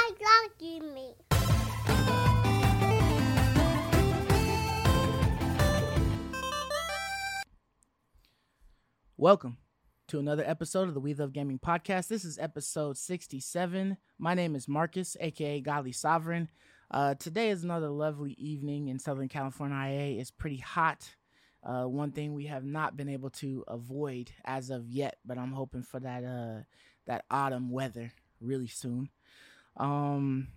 I got me. Welcome to another episode of the We Love Gaming podcast. This is episode 67. My name is Marcus, aka Godly Sovereign. Uh, today is another lovely evening in Southern California. IA It's pretty hot. Uh, one thing we have not been able to avoid as of yet, but I'm hoping for that uh, that autumn weather really soon. Um,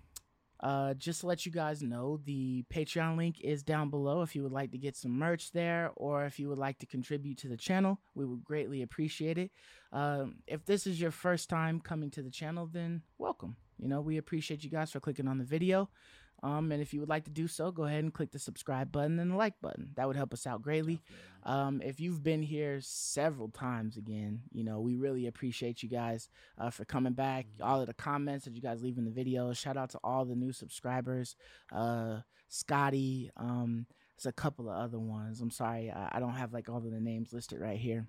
uh, just to let you guys know, the Patreon link is down below if you would like to get some merch there or if you would like to contribute to the channel. We would greatly appreciate it. Um, if this is your first time coming to the channel, then welcome. You know, we appreciate you guys for clicking on the video. Um, and if you would like to do so, go ahead and click the subscribe button and the like button. That would help us out greatly. Um, if you've been here several times again, you know, we really appreciate you guys uh, for coming back. All of the comments that you guys leave in the videos. Shout out to all the new subscribers. Uh, Scotty, um, there's a couple of other ones. I'm sorry, I, I don't have like all of the names listed right here.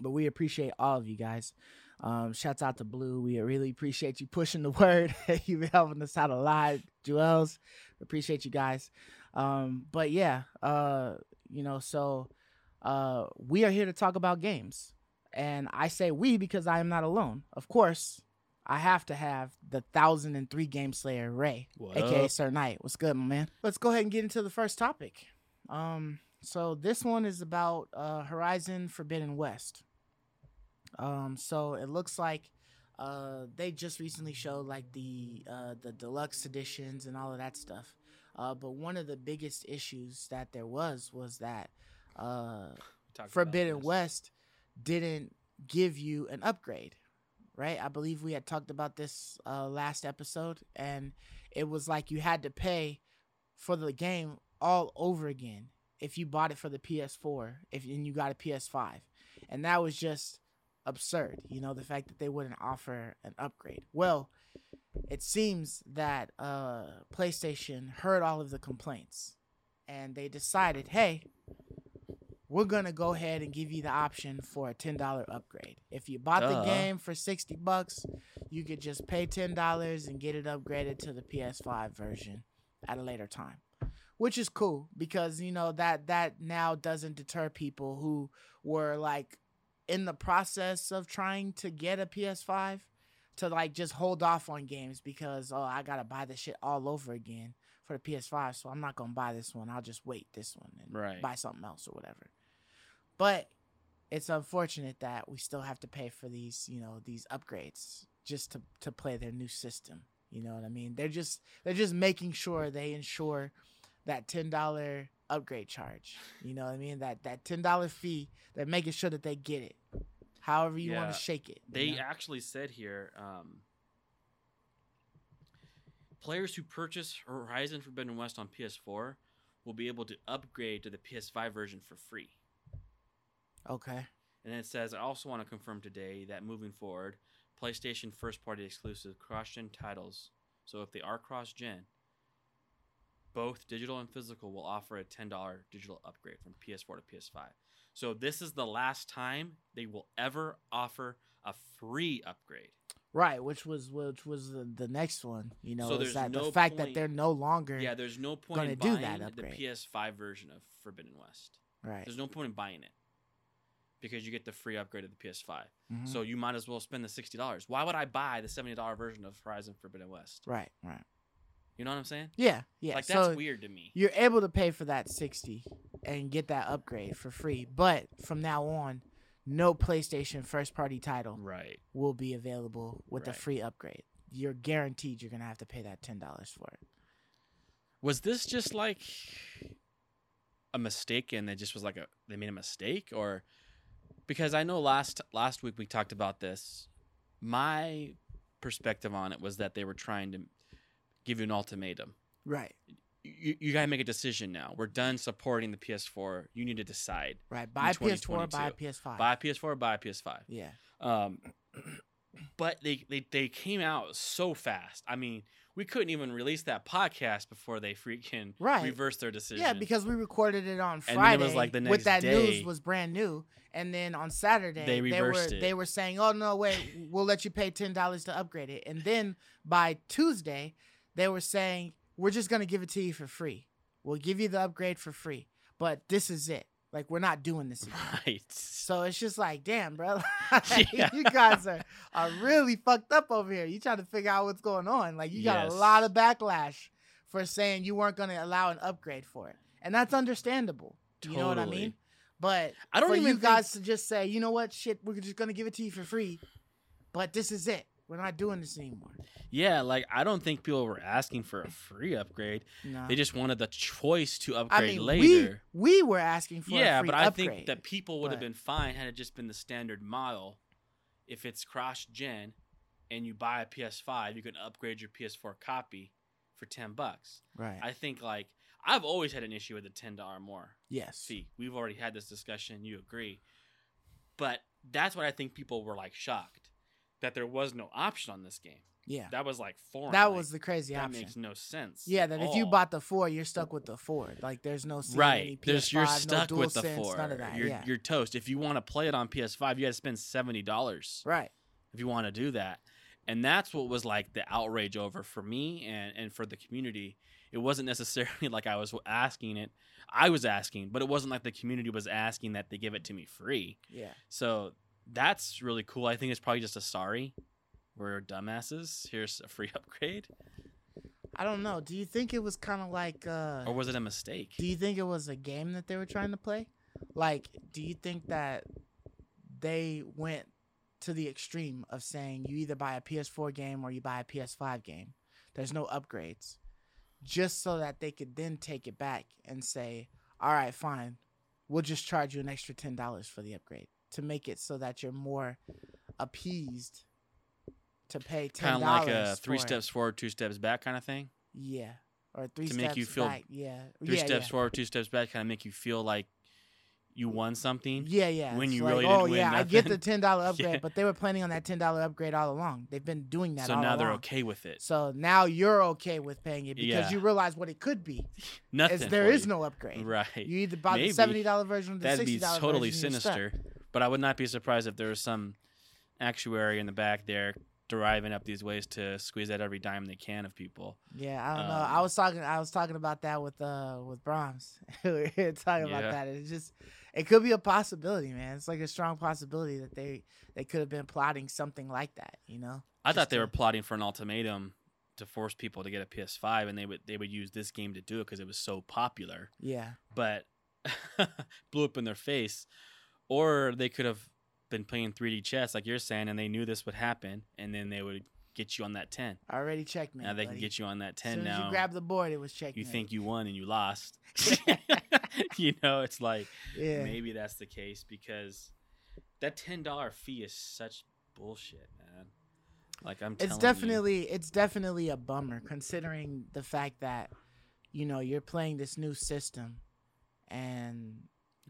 But we appreciate all of you guys. Um, shouts out to Blue. We really appreciate you pushing the word. You've been helping us out a lot. Jewels, appreciate you guys. Um, but yeah, uh, you know, so uh, we are here to talk about games. And I say we because I am not alone. Of course, I have to have the thousand and three game slayer Ray, What aka up? Sir Knight. What's good, my man? Let's go ahead and get into the first topic. Um, so this one is about uh, Horizon Forbidden West. Um, so it looks like uh, they just recently showed like the uh, the deluxe editions and all of that stuff. Uh, but one of the biggest issues that there was was that uh, Forbidden. West didn't give you an upgrade, right? I believe we had talked about this uh, last episode, and it was like you had to pay for the game all over again if you bought it for the PS4, if and you got a PS5, and that was just absurd. You know, the fact that they wouldn't offer an upgrade. Well, it seems that uh, PlayStation heard all of the complaints, and they decided, hey, we're gonna go ahead and give you the option for a ten dollar upgrade. If you bought the game for sixty bucks, you could just pay ten dollars and get it upgraded to the PS5 version at a later time, which is cool because you know that that now doesn't deter people who were like in the process of trying to get a PS5 to like just hold off on games because oh I gotta buy this shit all over again for the PS5, so I'm not gonna buy this one. I'll just wait this one and Right. buy something else or whatever. But it's unfortunate that we still have to pay for these, you know, these upgrades just to to play their new system. You know what I mean? They're just they're just making sure they ensure that ten dollar upgrade charge. You know what I mean? That that ten dollar fee. They're making sure that they get it. However you want to shake it. They know? actually said here, um, players who purchase Horizon Forbidden West on PS4 will be able to upgrade to the PS5 version for free. okay. And then it says, I also want to confirm today that moving forward, PlayStation first party exclusive cross gen titles, so if they are cross gen, both digital and physical will offer a $10 digital upgrade from PS4 to PS5. So this is the last time they will ever offer a free upgrade. Right, which was which was the, the next one. You know, So is that the no fact that they're no longer Yeah, there's no point gonna do buying that the. PS5 version of Forbidden West. right. There's no point in buying it because you get the free upgrade of the PS5. Mhm. So you might as well spend the sixty dollars. Why would I buy the seventy dollar version of Horizon Forbidden West? right, right. You know what I'm saying? Yeah, yeah. like so that's weird to me. you're able to pay for that 60 and get that upgrade for free, but from now on, no PlayStation first party title Right. will be available with the Right. free upgrade. You're guaranteed you're going to have to pay that $10 for it. Was this just like a mistake and it just was like a they made a mistake or because I know last last week we talked about this. My perspective on it was that they were trying to give you an ultimatum. Right. You, you got to make a decision now. We're done supporting the PS4. You need to decide. Right. Buy a PS4, buy a PS5. Buy a PS4, buy a PS5. yeah. Um, but they, they they came out so fast. I mean, we couldn't even release that podcast before they freaking Right. reversed their decision. Yeah, because we recorded it on And it Friday. was, like, the with next that day- news was brand new, and then on Saturday They were reversed it. they were saying, "Oh no, wait, we'll let you pay ten dollars to upgrade it." And then by Tuesday, they were saying, "We're just gonna give it to you for free. We'll give you the upgrade for free, but this is it. Like we're not doing this again." right. So it's just like, damn, bro, like, Yeah. you guys are, are really fucked up over here. You trying to figure out what's going on. Like you got Yes. a lot of backlash for saying you weren't going to allow an upgrade for it, and that's understandable. Totally. You know what I mean? But I don't for even you think- guys to just say, you know what, shit, we're just going to give it to you for free, but this is it. We're not doing this anymore. Yeah, like I don't think people were asking for a free upgrade. No. They just wanted the choice to upgrade I mean, later. we we were asking for yeah, a free but I upgrade. think that people would have been fine had it just been the standard model. If it's cross gen and you buy a PS5, you can upgrade your PS4 copy for 10 bucks. right. I think like I've always had an issue with the $10 more yes. fee. We've already had this discussion, you agree. But that's what I think people were like shocked that there was no option on this game. Yeah. That was like four. That like, was the crazy that option. makes no sense. Yeah, at that if you bought the four, you're stuck with the four. Like there's no right, any there's you're PS5, stuck no with the DualSense, four. None of that. You're yeah. you're toast. If you want to play it on PS5, you got to spend seventy dollars right. if you want to do that. And that's what was like the outrage over for me and and for the community. It wasn't necessarily like I was asking it. I was asking, but it wasn't like the community was asking that they give it to me free. Yeah. So that's really cool. I think it's probably just a sorry. We're dumbasses. Here's a free upgrade. I don't know. Do you think it was kind of like uh Or was it a mistake? do you think it was a game that they were trying to play? Like, do you think that they went to the extreme of saying you either buy a PS4 game or you buy a PS5 game? There's no upgrades. Just so that they could then take it back and say, "All right, fine. We'll just charge you an extra $10 for the upgrade." To make it so that you're more appeased to pay uh, $10 Kind of like a for three it. steps forward, two steps back kind of thing. Yeah. Or three To steps make you feel back. Yeah. Three yeah, steps yeah. forward, two steps back, kind of make you feel like you won something. Yeah, yeah. when It's you like, really oh didn't win yeah, I get the ten dollar upgrade, Yeah. but they were planning on that ten dollar upgrade all along. They've been doing that. So all now they're okay with it. So now you're okay with paying it because Yeah. you realize what it could be. Nothing. Is there you. no upgrade. right. You either buy Maybe. the seventy dollar version or the That'd sixty be dollar totally version. you're stuck. sinister. But I would not be surprised if there was some actuary in the back there deriving up these ways to squeeze out every dime they can of people. Yeah, I don't know. Um, I was talking. I was talking about that with uh with Brahms. we were talking Yeah. about that. It's just it could be a possibility, man. It's like a strong possibility that they they could have been plotting something like that. You know. I Just thought they to- were plotting for an ultimatum to force people to get a PS5, and they would they would use this game to do it because it was so popular. Yeah. But blew up in their face, or they could have been playing 3D chess like you're saying, and they knew this would happen, and then they would get you on that 10. I Already checkmate. now they buddy. can get you on that 10 soon as now. you grab the board, it was checkmate. you think you won and you lost. you know, it's like Yeah. maybe that's the case because that ten dollar fee is such bullshit, man. Like I'm, it's telling you. definitely it's definitely a bummer considering the fact that you know you're playing this new system and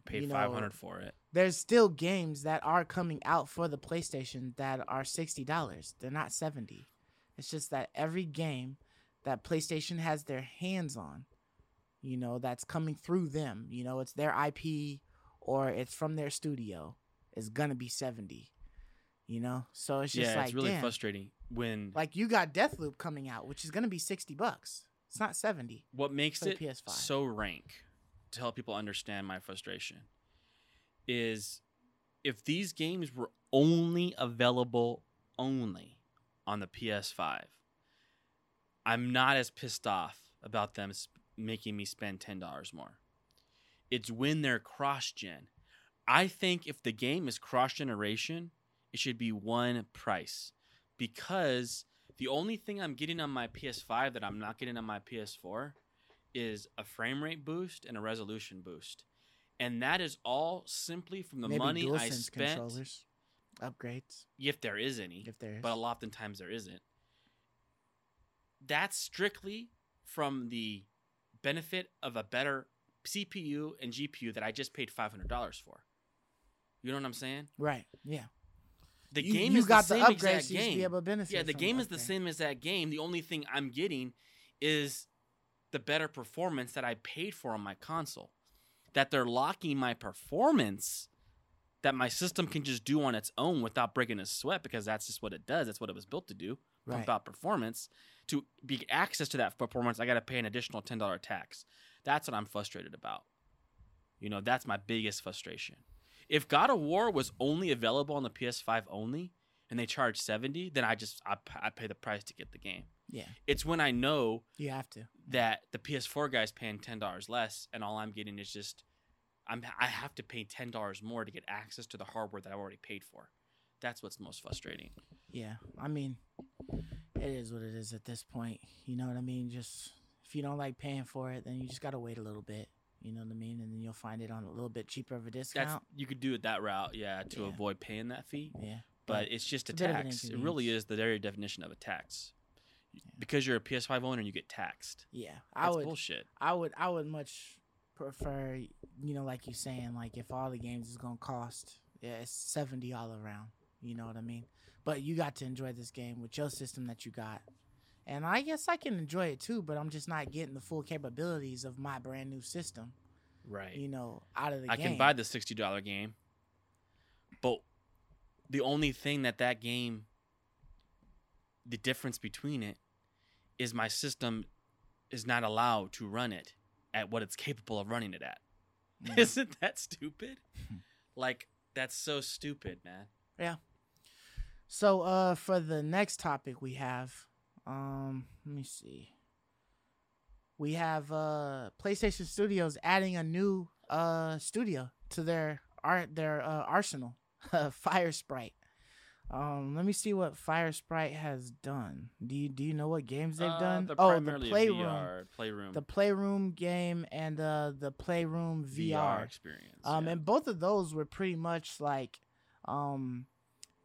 paid you know, five hundred for it. there's still games that are coming out for the PlayStation that are $60. They're not 70. It's just that every game that PlayStation has their hands on, you know, that's coming through them, you know, it's their IP or it's from their studio is going to be 70. You know? So it's just yeah, like it's really damn. frustrating when Like you got Deathloop coming out, which is going to be 60 bucks. It's not 70. what makes it PS5. so rank to help people understand my frustration is if these games were only available only on the PS5 I'm not as pissed off about them making me spend $10 more. It's when they're cross gen I think if the game is cross generation it should be one price because the only thing I'm getting on my PS5 that I'm not getting on my PS4 is a frame rate boost and a resolution boost. And that is all simply from the Maybe money I spent, controllers upgrades if there is any, if there is. but a lot of times there isn't. That's strictly from the benefit of a better CPU and GPU that I just paid $500 for. You know what I'm saying? Right. Yeah. the you, game you is got the the, upgrades, exact so you should game. be able to benefit. yeah, the game is the same as that game. The only thing I'm getting is the better performance that I paid for on my console. That they're locking my performance that my system can just do on its own without breaking a sweat because that's just what it does. That's what it was built to do. Right. Pump out performance. To be access to that performance, I got to pay an additional ten dollar tax. That's what I'm frustrated about. You know, that's my biggest frustration. If God of War was only available on the PS5 only, and they charge seventy, then I just I pay the price to get the game. Yeah, It's when I know you have to. that the PS4 guy's paying ten dollars less, and all I'm getting is just I'm I have to pay ten dollars more to get access to the hardware that I already paid for. That's what's most frustrating. Yeah, I mean, it is what it is at this point. You know what I mean? Just if you don't like paying for it, then you just gotta wait a little bit. You know what I mean? And then you'll find it on a little bit cheaper of a discount. That's you could do it that route, yeah, to Yeah. avoid paying that fee. yeah, But it's just a, a bit of an tax. It really is the very definition of a tax. Because you're a PS5 owner, you get taxed. yeah. I That's would, bullshit. I would, I would much prefer, you know, like you saying, like if all the games is gonna cost, yeah, it's seventy all around. You know what I mean? But you got to enjoy this game with your system that you got. And I guess I can enjoy it too, but I'm just not getting the full capabilities of my brand new system, Right. you know, out of the I game. can buy the sixty dollar game, but the only thing that that game, the difference between it, is my system is not allowed to run it at what it's capable of running it at. Mm. Isn't that stupid? like that's so stupid, man. Yeah. So uh for the next topic we have um let me see. We have uh PlayStation Studios adding a new uh studio to their art their uh, arsenal. Firesprite. Um let me see what Firesprite has done. Do you do you know what games they've Uh, done? oh, the Playroom. VR, Playroom. The Playroom game and uh the Playroom VR. experience. Um, yeah. and both of those were pretty much like um,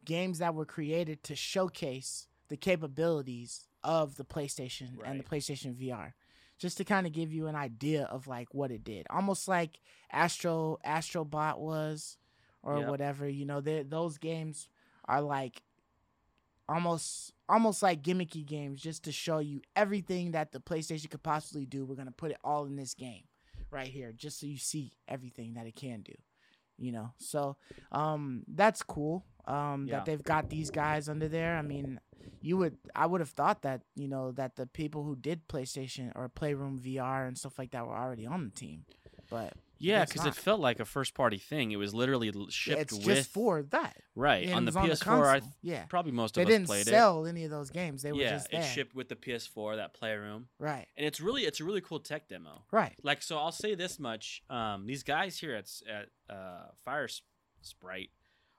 games that were created to showcase the capabilities of the PlayStation and the PlayStation VR, just to kind of give you an idea of like what it did, almost like Astro Astrobot was, or Yep. whatever. You know, those games are like almost almost like gimmicky games just to show you everything that the PlayStation could possibly do. We're gonna put it all in this game right here, just so you see everything that it can do. You know, so um, that's cool. Um, Yeah. that they've got these guys under there. I mean, you would I would have thought that you know that the people who did PlayStation or Playroom VR and stuff like that were already on the team, but yeah, because it felt like a first party thing. It was literally shipped it's with just for that. right and on the PS4. on the I console. yeah, probably most they of us didn't played sell any of those games. They were Yeah, just there. it shipped with the PS4, that Playroom, right, and it's really it's a really cool tech demo. right. Like so, I'll say this much: um, these guys here at at uh, Fire Sprite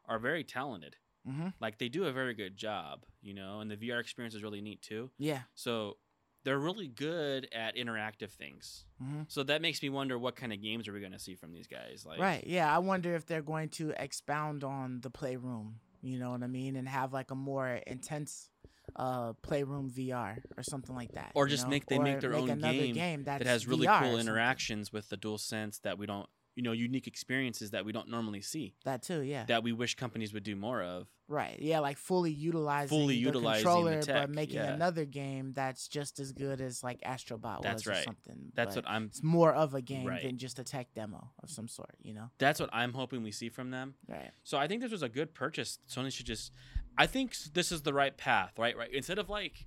are very talented. Mm-hmm. Like they do a very good job, you know, and the VR experience is really neat too. Yeah. So they're really good at interactive things. Mm-hmm. So that makes me wonder what kind of games are we going to see from these guys? Like, right. Yeah. I wonder if they're going to expound on the playroom. You know what I mean, and have like a more intense uh playroom VR or something like that. Or just know? make- they Or make their own another game that's that has really VR cool interactions with the dual sense that we don't, you know, unique experiences that we don't normally see That too. Yeah. that we wish companies would do more of. Right. Yeah, like fully utilizing Fully the utilizing the controller, tech, but making yeah. another game that's just as good as like Astrobot That's was or right. something. That's but what I'm. it's more of a game Right. than just a tech demo of some sort, you know? That's what I'm hoping we see from them. Right. So I think this was a good purchase. Sony should just. I think this is the right path, right? Right. Instead of like,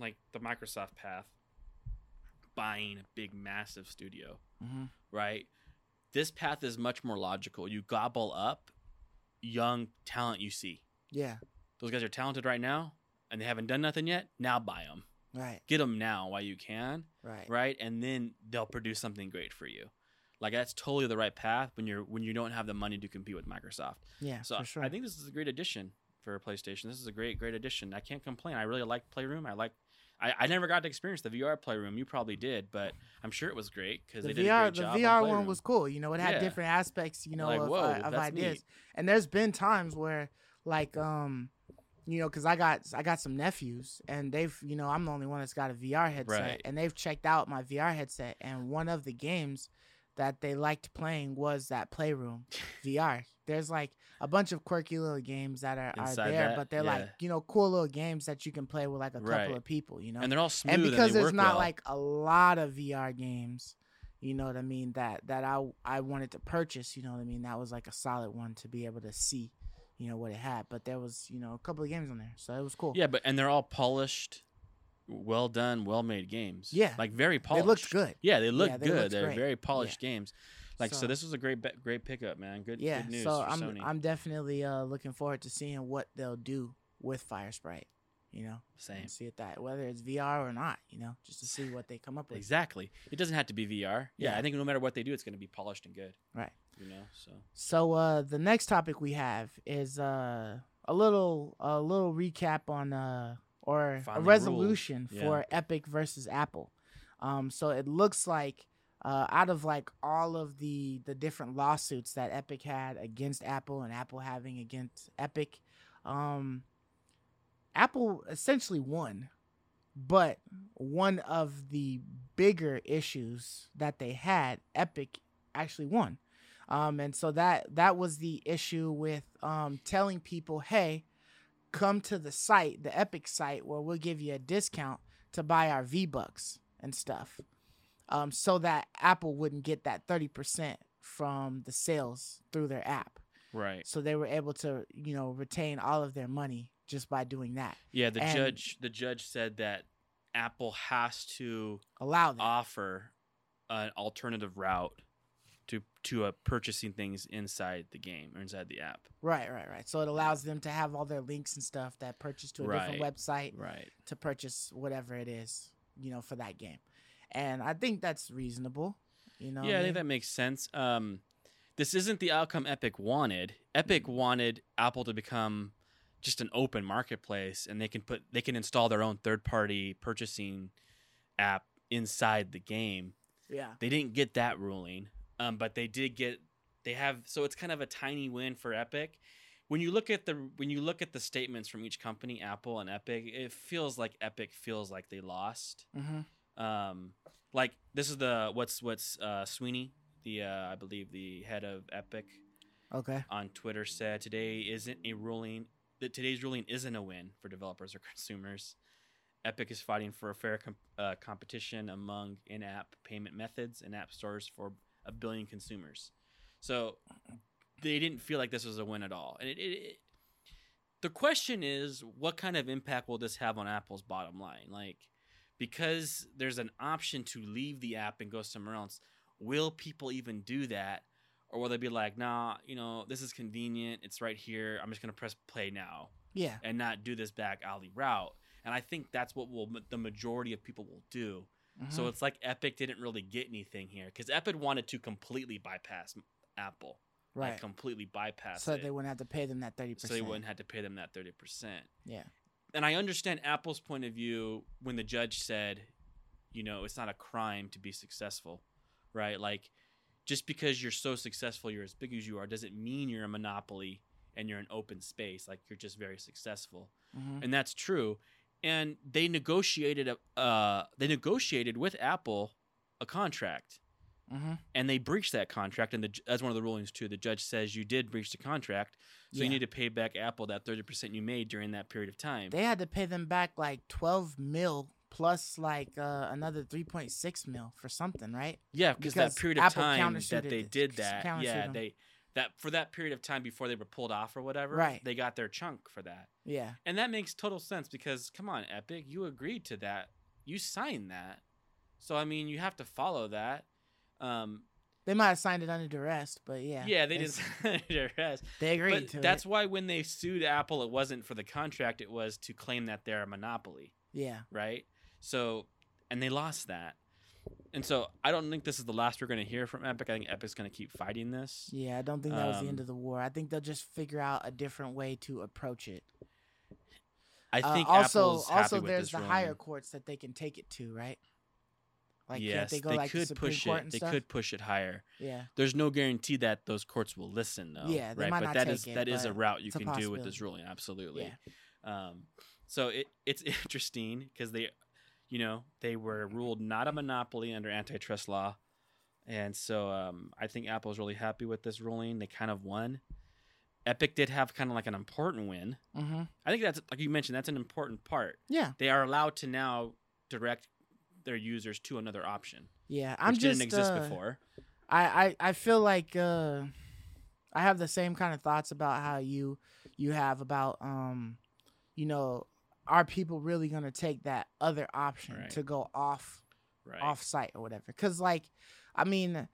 like the Microsoft path, buying a big massive studio, hmm right? This path is much more logical. You gobble up young talent you see. Yeah. Those guys are talented right now, and they haven't done nothing yet. Now buy them. Right. Get them now while you can, Right. right? And then they'll produce something great for you. Like that's totally the right path when you're when you don't have the money to compete with Microsoft. Yeah. So sure. I think this is a great addition for PlayStation. This is a great, great addition. I can't complain. I really like Playroom. I like. I, I never got to experience the VR Playroom. You probably did, but I'm sure it was great because the they did a VR, the. VR on one was cool. You know, it had Yeah. different aspects, you know, Like, of, whoa, uh, of ideas. neat. And there's been times where, like, um, you know, because I got I got some nephews, and they've, you know, I'm the only one that's got a VR headset, Right. and they've checked out my VR headset, and one of the games that they liked playing was that Playroom VR. There's like a bunch of quirky little games that are, are there, that, but they're yeah. like you know cool little games that you can play with like a couple Right. of people, you know. and they're all smooth and because they there's not well. like a lot of VR games, you know what I mean, that that I I wanted to purchase, you know what I mean, that was like a solid one to be able to see, you know what it had. But there was you know a couple of games on there, so it was cool. yeah, but and they're all polished, well done, well made games. Yeah. like very polished. they looked good. Yeah, they look Yeah, they good. They're great. very polished games. Like so, So- this was a great great pickup, man. Good, Yeah, good news so for I'm Sony. I'm definitely uh looking forward to seeing what they'll do with Firesprite, you know, Same. see it that whether it's VR or not, you know, just to see what they come up with. Exactly. It doesn't have to be VR. Yeah, Yeah. I think no matter what they do, it's going to be polished and good. Right. You know. So So uh the next topic we have is uh a little a little recap on uh or Finally a resolution Yeah. for Epic versus Apple. Um so it looks like uh out of like all of the the different lawsuits that Epic had against Apple and Apple having against Epic um Apple essentially won. But one of the bigger issues that they had, Epic actually won. Um, and so that that was the issue with um, telling people, hey, come to the site, the Epic site, where we'll give you a discount to buy our V Bucks and stuff, um, so that Apple wouldn't get that thirty percent from the sales through their app. right. So they were able to, you know, retain all of their money just by doing that. Yeah. The And- judge the judge said that Apple has to Allow that. offer an alternative route to to uh, purchasing things inside the game or inside the app. right, right, right. So it allows them to have all their links and stuff that purchase to a different website. Right. to purchase whatever it is, you know, for that game. And I think that's reasonable. You know, yeah, I what think that makes sense. Um, this isn't the outcome Epic wanted. Epic wanted Apple to become just an open marketplace, and they can put they can install their own third party purchasing app inside the game. yeah, They didn't get that ruling, um, but they did get. They have so it's kind of a tiny win for Epic. When you look at the when you look at the statements from each company, Apple and Epic, it feels like Epic feels like they lost mm-hmm. um like this is the what's what's uh sweeney the uh i believe the head of epic okay, on twitter said today isn't a ruling that today's ruling isn't a win for developers or consumers. Epic is fighting for a fair com- uh, competition among in-app payment methods and app stores for a billion consumers. So they didn't feel like this was a win at all. And it, it, it the question is what kind of impact will this have on apple's bottom line? Like because there's an option to leave the app and go somewhere else will people even do that? Or will they be like nah you know this is convenient. It's right here. I'm just going to press play now yeah, and not do this back alley route. And i think that's what will the majority of people will do. So mhm. it's like epic didn't really get anything here because epic wanted to completely bypass apple. Right. like completely bypass so it. they wouldn't have to pay them that 30%. so they wouldn't have to pay them that 30% Yeah, and I understand Apple's point of view when the judge said, you know, it's not a crime to be successful, right? Like, just because you're so successful, you're as big as you are, doesn't mean you're a monopoly and you're an open space. Like, you're just very successful, hmm and that's true. And they negotiated a, uh, they negotiated with Apple a contract, hmm and they breached that contract. And the, that's one of the rulings too. The judge says you did breach the contract, so Yeah. you need to pay back Apple that thirty percent you made during that period of time. They had to pay them back like twelve mil plus like uh, another three point six mil for something, right? Yeah, because that period of Apple time that they did that, yeah, them. they that for that period of time before they were pulled off or whatever, Right. They got their chunk for that, Yeah, and that makes total sense because come on, Epic, you agreed to that, you signed that, so I mean, you have to follow that. Um, they might have signed it under duress, but yeah, yeah, they didn't sign their rest. They agreed But to that's it. why when they sued Apple, it wasn't for the contract; it was to claim that they're a monopoly. Yeah, right? So, and they lost that. And so I don't think this is the last we're going to hear from Epic. I think Epic's going to keep fighting this. yeah. I don't think that was the end Um, of the war. I think they'll just figure out a different way to approach it. I Uh, think also, Apple's happy also with there's the ruling. higher courts that they can take it to, right? Like, yes, they go like could Supreme push it. They stuff? could push it higher. Yeah, There's no guarantee that those courts will listen, though. Yeah, they right. but that is it, that is a route you can do with this ruling. Absolutely. yeah, Um, so it it's interesting because they, you know, they were ruled not a monopoly under antitrust law, and so um, I think Apple's really happy with this ruling. They kind of won. Epic did have kind of like an important win. Mm-hmm. I think that's like you mentioned, that's an important part. Yeah, They are allowed to now direct their users to another option, yeah. which I'm just didn't exist uh, before. I, I I feel like uh, I have the same kind of thoughts about how you you have about um, you know, are people really gonna take that other option Right. to go off Right. off site or whatever? Because like, I mean,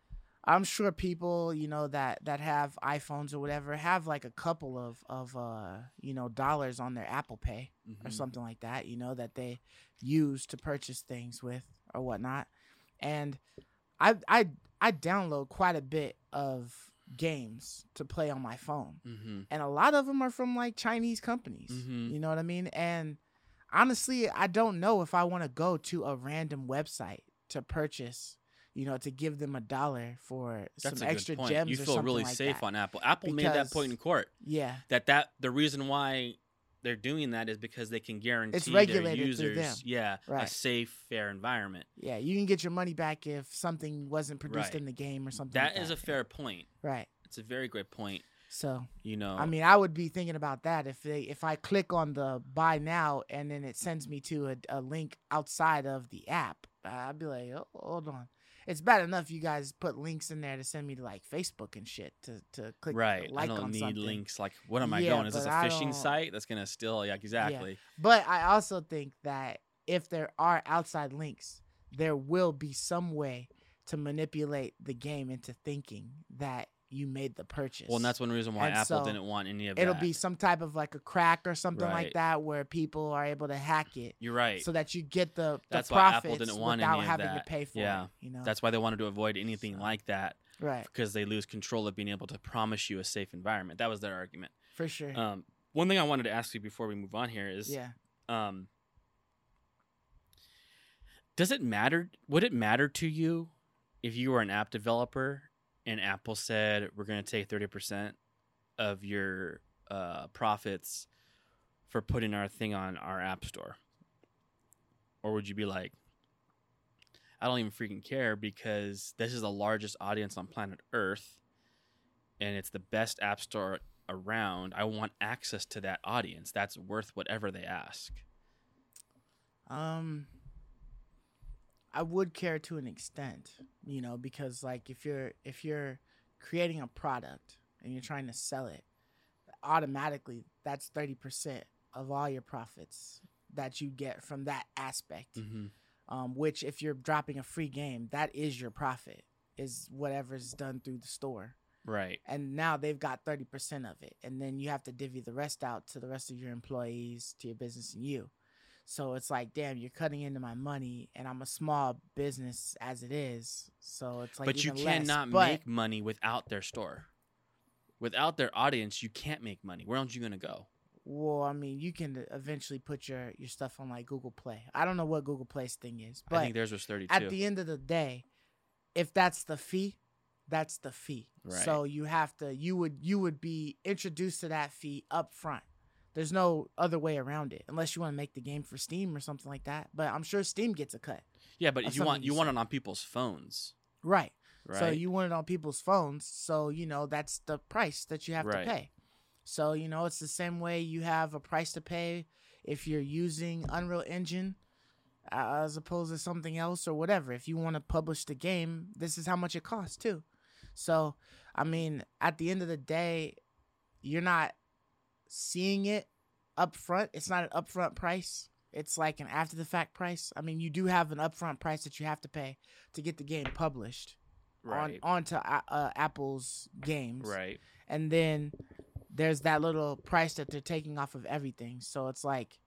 I'm sure people you know that that have iPhones or whatever have like a couple of of uh you know dollars on their Apple Pay or Mhm. something like that, you know, that they use to purchase things with or whatnot. And I I I download quite a bit of games to play on my phone. Mhm. And a lot of them are from like Chinese companies. Mhm. You know what I mean? And honestly, I don't know if I want to go to a random website to purchase, you know, to give them a dollar for That's some a extra good point. gems You or feel something really like safe that. on Apple. Apple made that point in court Yeah. that that the reason why they're doing that is because they can guarantee their users, yeah, a safe, fair environment. Yeah, you can get your money back if something wasn't produced Right. in the game or something. That like is that. a fair point. right. It's a very great point. So You know, I mean, I would be thinking about that if they if I click on the buy now and then it sends me to a, a link outside of the app. I'd be like, oh, hold on. It's bad enough you guys put links in there to send me to like Facebook and shit to to click right? like I don't on need something. links. Like, what am I Yeah, going? Is this a phishing don't- site that's gonna steal? Yeah, exactly. But I also think that if there are outside links, there will be some way to manipulate the game into thinking that you made the purchase. Well, and that's one reason why And Apple so didn't want any of that. it'll that. be some type of like a crack or something Right. like that where people are able to hack it You're right. so that you get the, the That's why Apple didn't want without any of having that. to pay for Yeah. it. You know, That's why they wanted to avoid anything So- like that right because they lose control of being able to promise you a safe environment. That was their argument. for sure. Um, one thing I wanted to ask you before we move on here is, yeah, um, does it matter? Would it matter to you if you were an app developer and Apple said we're going to take thirty percent of your uh, profits for putting our thing on our app store, or would you be like, I don't even freaking care because this is the largest audience on planet Earth, and it's the best app store around. I want access to that audience. That's worth whatever they ask. um, I would care to an extent, you know, because like if you're if you're creating a product and you're trying to sell it, automatically that's thirty percent of all your profits that you get from that aspect. Mm-hmm. um, which if you're dropping a free game, that is your profit, is whatever's done through the store. Right. And now they've got 30% of it. And then you have to divvy the rest out to the rest of your employees, to your business, and you. So it's like, damn, you're cutting into my money, and I'm a small business as it is. So it's like, but you even less. cannot But- make money without their store. Without their audience, you can't make money. Where else you gonna go? Well, I mean, you can eventually put your, your stuff on like Google Play. I don't know what Google Play's thing is, but I think theirs was thirty-two. at the end of the day, if that's the fee, that's the fee. Right. So you have to you would you would be introduced to that fee up front. There's no other way around it unless you want to make the game for Steam or something like that. But I'm sure Steam gets a cut. yeah, but if you want you you want it on people's phones, Right. right? So you want it on people's phones. So, you know, that's the price that you have Right. to pay. So, you know, it's the same way you have a price to pay if you're using Unreal Engine uh, as opposed to something else or whatever. If you want to publish the game, this is how much it costs too. So, I mean, at the end of the day, you're not seeing it up front. It's not an upfront price. It's like an after the fact price. I mean, you do have an upfront price that you have to pay to get the game published right, on onto uh, uh, Apple's games, right. and then there's that little price that they're taking off of everything. So it's like,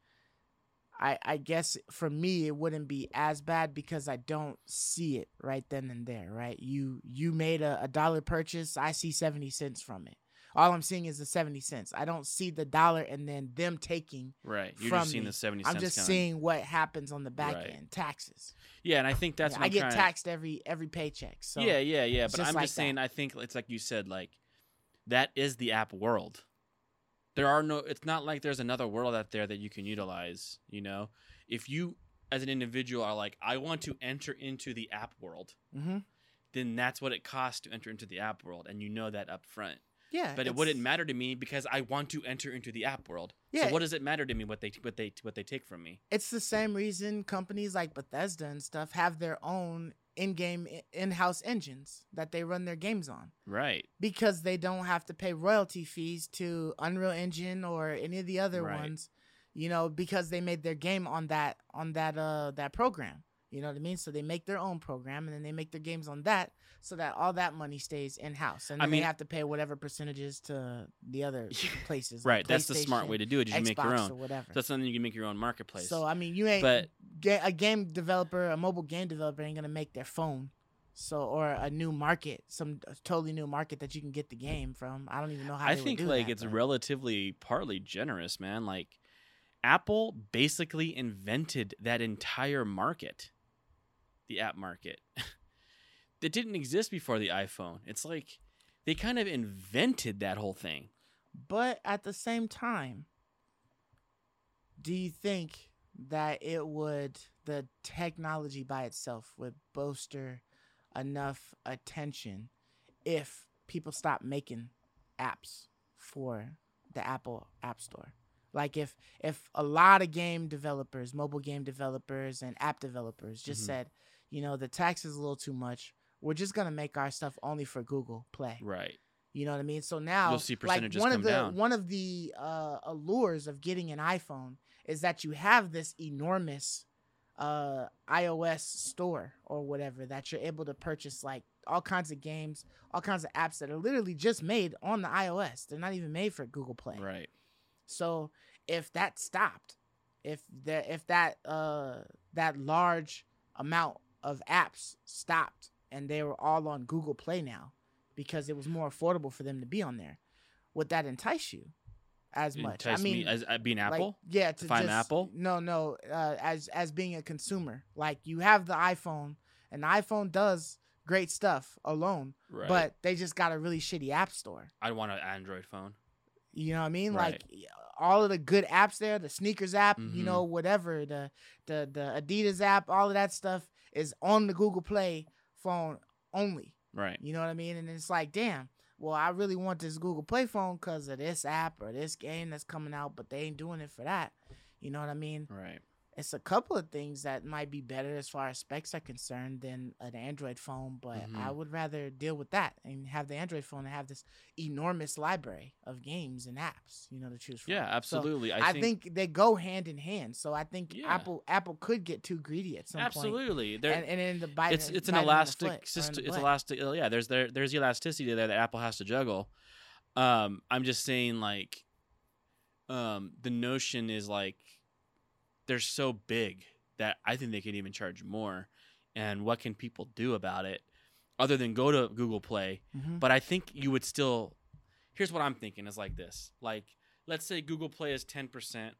I I guess for me it wouldn't be as bad because I don't see it right then and there. Right, you you made a, a dollar purchase, I see seventy cents from it. All I'm seeing is the seventy cents. I don't see the dollar and then them taking. Right. You're just seeing me. the seventy cents. I'm just kinda- seeing what happens on the back Right. end, taxes. Yeah, and I think that's Yeah, what I get taxed every every paycheck. So yeah, yeah, yeah. But just I'm like just saying. that. I think it's like you said. Like that is the app world. There are no. It's not like there's another world out there that you can utilize. You know, if you as an individual are like, I want to enter into the app world, hmm then that's what it costs to enter into the app world, and you know that up front. Yeah, but it it's- wouldn't matter to me because I want to enter into the app world. Yeah, So what does it matter to me what they what they what they take from me? it's the same reason companies like Bethesda and stuff have their own in-game in-house engines that they run their games on Right. because they don't have to pay royalty fees to Unreal Engine or any of the other Right. ones, you know, because they made their game on that on that uh that program. You know what I mean? So they make their own program and then they make their games on that so that all that money stays in house. And I mean- they have to pay whatever percentages to the other places. like Right. That's the smart way to do it. Is you make your Xbox or own. whatever. That's something you can make your own marketplace. So I mean, you ain't But- ga- a game developer, a mobile game developer ain't gonna make their phone. So or a new market, some totally new market that you can get the game from. I don't even know how. I they would think like that, it's but- relatively partly generous, man. Like Apple basically invented that entire market, the app market. that didn't exist before the iPhone. It's like they kind of invented that whole thing. But at the same time, do you think that it would the technology by itself would bolster enough attention if people stop making apps for the Apple App Store? Like if if a lot of game developers, mobile game developers and app developers just Mhm. said, you know, the tax is a little too much. We're just gonna make our stuff only for Google Play. Right. You know what I mean? So now, You'll see like one come of the down. one of the uh, allures of getting an iPhone is that you have this enormous uh, iOS store or whatever that you're able to purchase like all kinds of games, all kinds of apps that are literally just made on the iOS. They're not even made for Google Play. Right. So if that stopped, if the if that uh that large amount of apps stopped and they were all on Google Play now because it was more affordable for them to be on there, would that entice you as much? Entice I me mean, as uh, being like, Apple. yeah, to if just- Apple? No, no, uh, as as being a consumer, like you have the iPhone, and the iPhone does great stuff alone, right. but they just got a really shitty app store. I'd want an Android phone. You know what I mean? Right. Like all of the good apps there, the sneakers app, you Mhm. know, whatever, the the the Adidas app, all of that stuff is on the Google Play phone only. Right. You know what I mean? And it's like, damn, well, I really want this Google Play phone because of this app or this game that's coming out, but they ain't doing it for that. You know what I mean? Right. It's a couple of things that might be better as far as specs are concerned than an Android phone, but I Mhm. would rather deal with that and have the Android phone and have this enormous library of games and apps, you know, to choose from. Yeah, So, absolutely. I, think, they go hand in hand. So I think Yeah. Apple Apple could get too greedy at some point. absolutely. There, And, and then the bite it's it's an bite 'em in the elastic foot or in system. It's elastic. uh, Yeah, there's there there's elasticity there that Apple has to juggle. Um, I'm just saying like, um, the notion is like, they're so big that I think they could even charge more. And what can people do about it, other than go to Google Play? Mhm. But I think you would still. Here's what I'm thinking: is like this. Like, let's say Google Play is ten percent,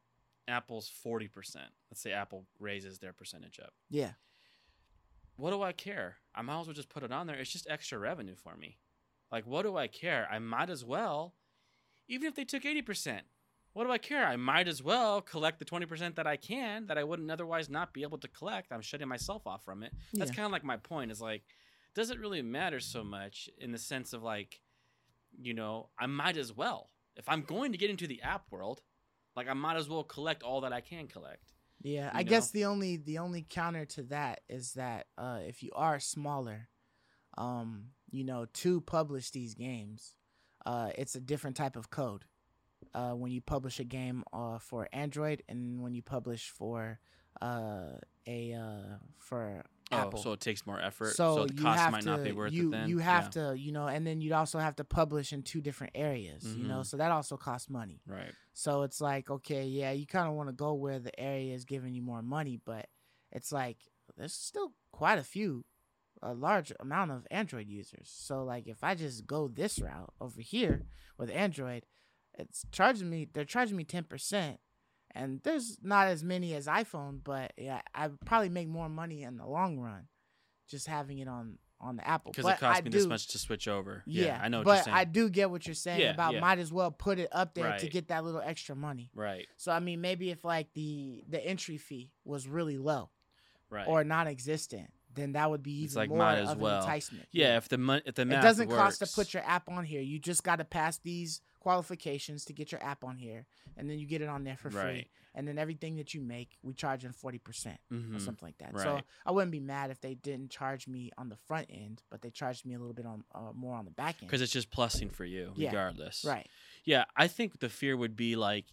Apple's forty percent. Let's say Apple raises their percentage up Yeah. what do I care? I might as well just put it on there. It's just extra revenue for me. Like, what do I care? I might as well, even if they took 80%, what do I care? I might as well collect the 20% that I can that I wouldn't otherwise not be able to collect. I'm shutting myself off from it. That's Yeah. kind of like my point is like, does it really matter so much in the sense of like, you know, I might as well. If I'm going to get into the app world, like I might as well collect all that I can collect. Yeah, I guess the only the only counter to that is that uh, if you are smaller, um, you know, to publish these games, uh, it's a different type of code. Uh, when you publish a game uh, for Android and when you publish for uh, a uh, for Apple. Oh, so it takes more effort. So, So, the you cost have might to, not be worth you, it then. You have Yeah. to, you know, and then you'd also have to publish in two different areas, you know, Mhm. so that also costs money. Right. So it's like, okay, yeah, you kind of want to go where the area is giving you more money, but it's like there's still quite a few, a large amount of Android users. So like, if I just go this route over here with Android, it's charging me. They're charging me ten percent, and there's not as many as iPhone, but yeah, I probably make more money in the long run, just having it on on the Apple. Because it costs I me do, this much to switch over. Yeah, Yeah, I know what but you're saying. I do get what you're saying Yeah, about yeah. might as well put it up there to get that little extra money. right, So I mean, maybe if like the the entry fee was really low right. or non-existent, then that would be even It's like, more might as of well. an enticement. Yeah, if the mon- if the it doesn't cost to put your app on here. You just got to pass these qualifications to get your app on here, and then you get it on there for free. And then everything that you make, we charge in forty percent or Mhm. something like that. So I wouldn't be mad if they didn't charge me on the front end, but they charged me a little bit on uh, more on the back end. because it's just plussing for you Yeah, regardless. right. Yeah, I think the fear would be like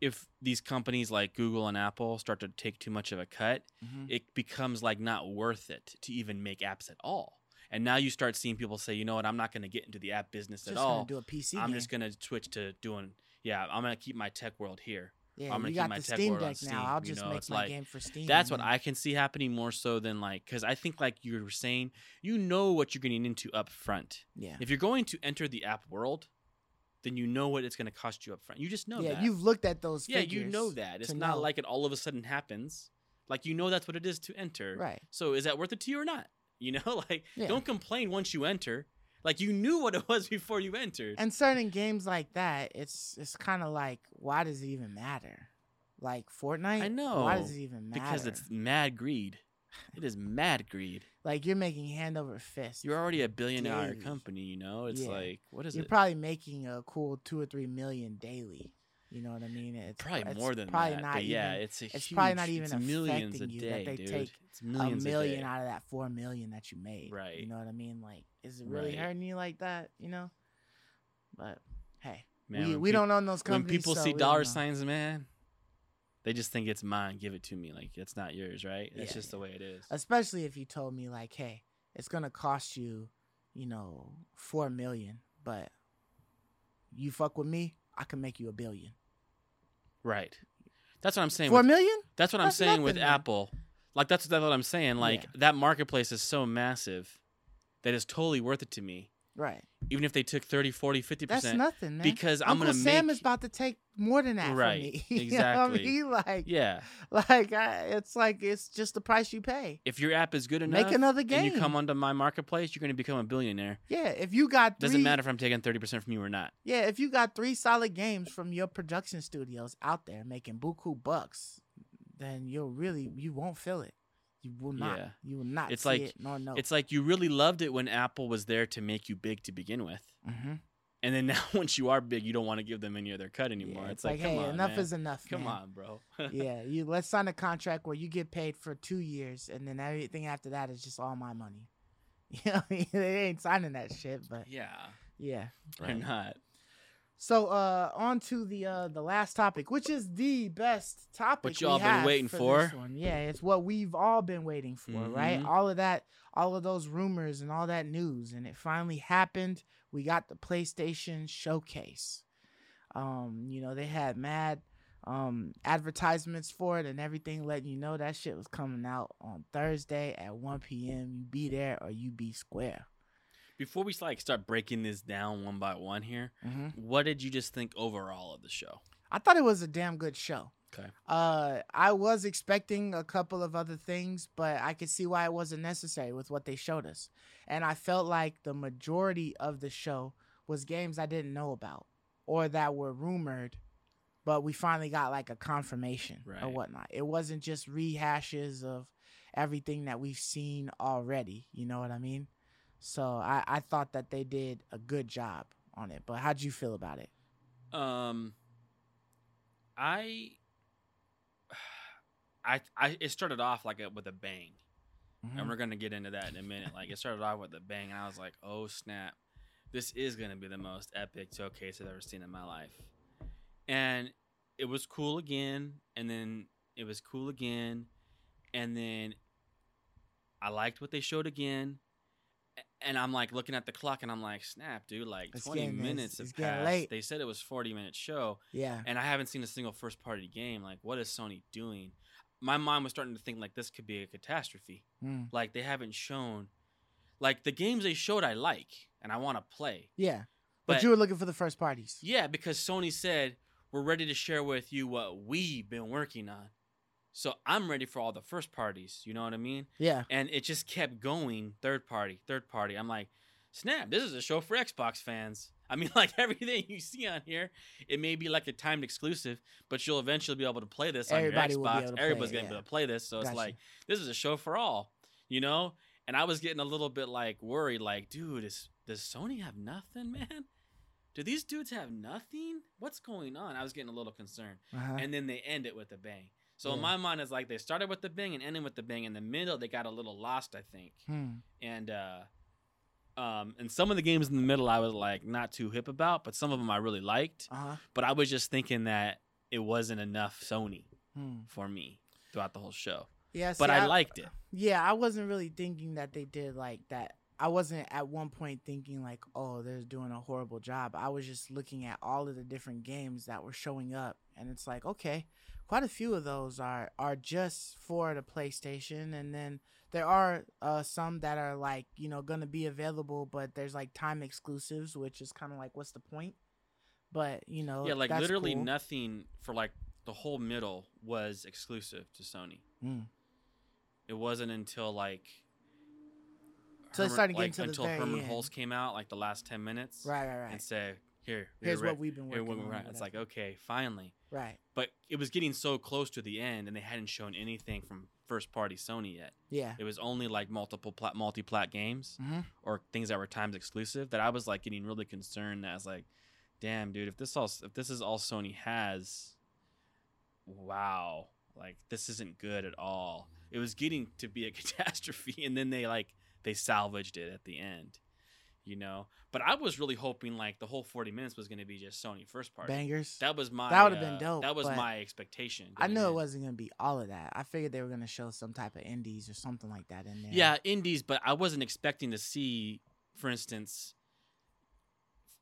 if these companies like Google and Apple start to take too much of a cut, Mhm. it becomes like not worth it to even make apps at all. And now you start seeing people say, you know what, I'm not going to get into the app business Just at all. do a PC I'm game. just going to switch to doing, yeah, I'm going to keep my tech world here. yeah, I'm gonna keep my tech Steam world on Deck Steam, now. I'll you just know, make my like- game for Steam. That's what I can see happening more so than like, because I think like you were saying, you know what you're getting into up front. Yeah. If you're going to enter the app world, then you know what it's going to cost you up front. You just know yeah, that. you've looked at those. yeah, you know that. It's not know. like it all of a sudden happens. Like you know that's what it is to enter. right. So is that worth it to you or not? You know, like Yeah. don't complain once you enter. Like you knew what it was before you entered. And certain games like that, it's it's kind of like, why does it even matter? Like Fortnite, I know. Why does it even matter? because it's mad greed. It is mad greed. like you're making hand over fist. You're already a billion dollar company, you know? It's Yeah. like what is it? You're it? probably making a cool two or three million daily. You know what I mean? It's probably it's more than probably that. Not yeah, it's a it's probably not even it's millions a affecting you that they dude. take it's a million day. out of that four million that you made. Right. You know what I mean? Like, is it really Right. hurting you like that? You know? But hey, Man, we, we peop- don't own those companies. when people so see dollar signs, man, they just think it's mine. Give it to me. Like it's not yours, right? It's Yeah, just the way it is. especially if you told me like, hey, it's gonna cost you, you know, four million, but you fuck with me, I can make you a billion. Right. That's what I'm saying. Four with- million? that's what I'm That's saying with man. Apple. Like that's that's what I'm saying. Like Yeah. that marketplace is so massive that it's totally worth it to me. Right. Even if they took 30, 40, 50%. That's nothing, man. because I'm going to make. Sam is about to take more than that Right, from me. You know I exactly. mean? Like, Yeah. like I, it's like it's just the price you pay. If your app is good enough Make another game. and you come onto my marketplace, you're going to become a billionaire. Yeah, if you got three, Doesn't matter if I'm taking 30% from you or not. Yeah, if you got three solid games from your production studios out there making buku bucks, then you'll really you won't feel it. You will not. Yeah. You will not. It's see like- it nor know. It's like you really loved it when Apple was there to make you big to begin with. mm-hmm. And then now once you are big, you don't want to give them any other cut anymore. yeah, it's, like, come hey, on, enough man. is enough. Come man. on, bro. yeah, you let's sign a contract where you get paid for two years, and then everything after that is just all my money. You know, I mean? they ain't signing that shit, but yeah. yeah. They're right. not. So uh on to the uh the last topic, which is the best topic. What y'all been waiting for. one. Yeah, it's what we've all been waiting for, right? Mhm. All of that, all of those rumors and all that news, and it finally happened. We got the PlayStation showcase. Um, you know, they had mad um advertisements for it and everything letting you know that shit was coming out on Thursday at 1 p.m. You be there or you be square. Before we like start breaking this down one by one here, Mm-hmm. what did you just think overall of the show? I thought it was a damn good show. Okay. Uh, I was expecting a couple of other things, but I could see why it wasn't necessary with what they showed us. And I felt like the majority of the show was games I didn't know about or that were rumored, but we finally got like a confirmation or whatnot. It wasn't just rehashes of everything that we've seen already. You know what I mean? So I, I thought that they did a good job on it. But how'd you feel about it? Um, I, I, I, it started off like a, with a bang, Mhm. and we're gonna get into that in a minute. Like it started off with a bang, and I was like, oh snap, this is gonna be the most epic showcase I've ever seen in my life, and it was cool again, and then it was cool again, and then I liked what they showed again. And I'm like looking at the clock, and I'm like, "Snap, dude! Like It's 20 getting- minutes it's have passed. late. They said it was 40 minute show, Yeah. and I haven't seen a single first party game. Like, what is Sony doing? My mind was starting to think like this could be a catastrophe. Mm. Like they haven't shown, like the games they showed I like and I want to play. Yeah. But, But- you were looking for the first parties. Yeah, because Sony said we're ready to share with you what we've been working on. So I'm ready for all the first parties. You know what I mean? Yeah. And it just kept going third party, third party. I'm like, snap, this is a show for Xbox fans. I mean, like everything you see on here, it may be like a timed exclusive, but you'll eventually be able to play this on Everybody your will be Xbox. to Everybody's gonna be able to play this. So it's like this is a show for all. you know. And I was getting a little bit like worried, like, dude, is does Sony have nothing, man? Do these dudes have nothing? What's going on? I was getting a little concerned. Uh-huh. And then they end it with a bang. So in my mind, it's like they started with the bang and ended with the bang. In the middle, they got a little lost, I think. Hmm. And uh, um, and some of the games in the middle, I was like not too hip about, but some of them I really liked. Uh-huh. But I was just thinking that it wasn't enough Sony Hmm. for me throughout the whole show. Yeah, see, But I liked it. Yeah, I wasn't really thinking that they did like that. I wasn't at one point thinking like, oh, they're doing a horrible job. I was just looking at all of the different games that were showing up, and it's like, okay, quite a few of those are are just for the PlayStation, and then there are uh, some that are like, you know, gonna be available, but there's like time exclusives, which is kind of like, what's the point? But you know, yeah, like literally cool. nothing for like the whole middle was exclusive to Sony. Mm. It wasn't until like So Hermen- started getting like, to until Hermen end. Hulst came out, like the last ten minutes, Right, right, right. and say, "Here, Here's here, what we've been working on. we're or at." It's like, okay, finally. right. But it was getting so close to the end, and they hadn't shown anything from first party Sony yet. Yeah. It was only like multiple plat, multi plat games hmm or things that were times exclusive that I was like getting really concerned. That I was like, damn, dude, if this all if this is all Sony has, wow, like this isn't good at all. It was getting to be a catastrophe, and then they like they salvaged it at the end, you know. But I was really hoping like the whole forty minutes was going to be just Sony first party. Bangers. That was my That would've been uh, dope, That was my expectation. I going knew it wasn't gonna be all of that. I figured they were gonna show some type of indies or something like that in there. Yeah, indies, but I wasn't expecting to see, for instance,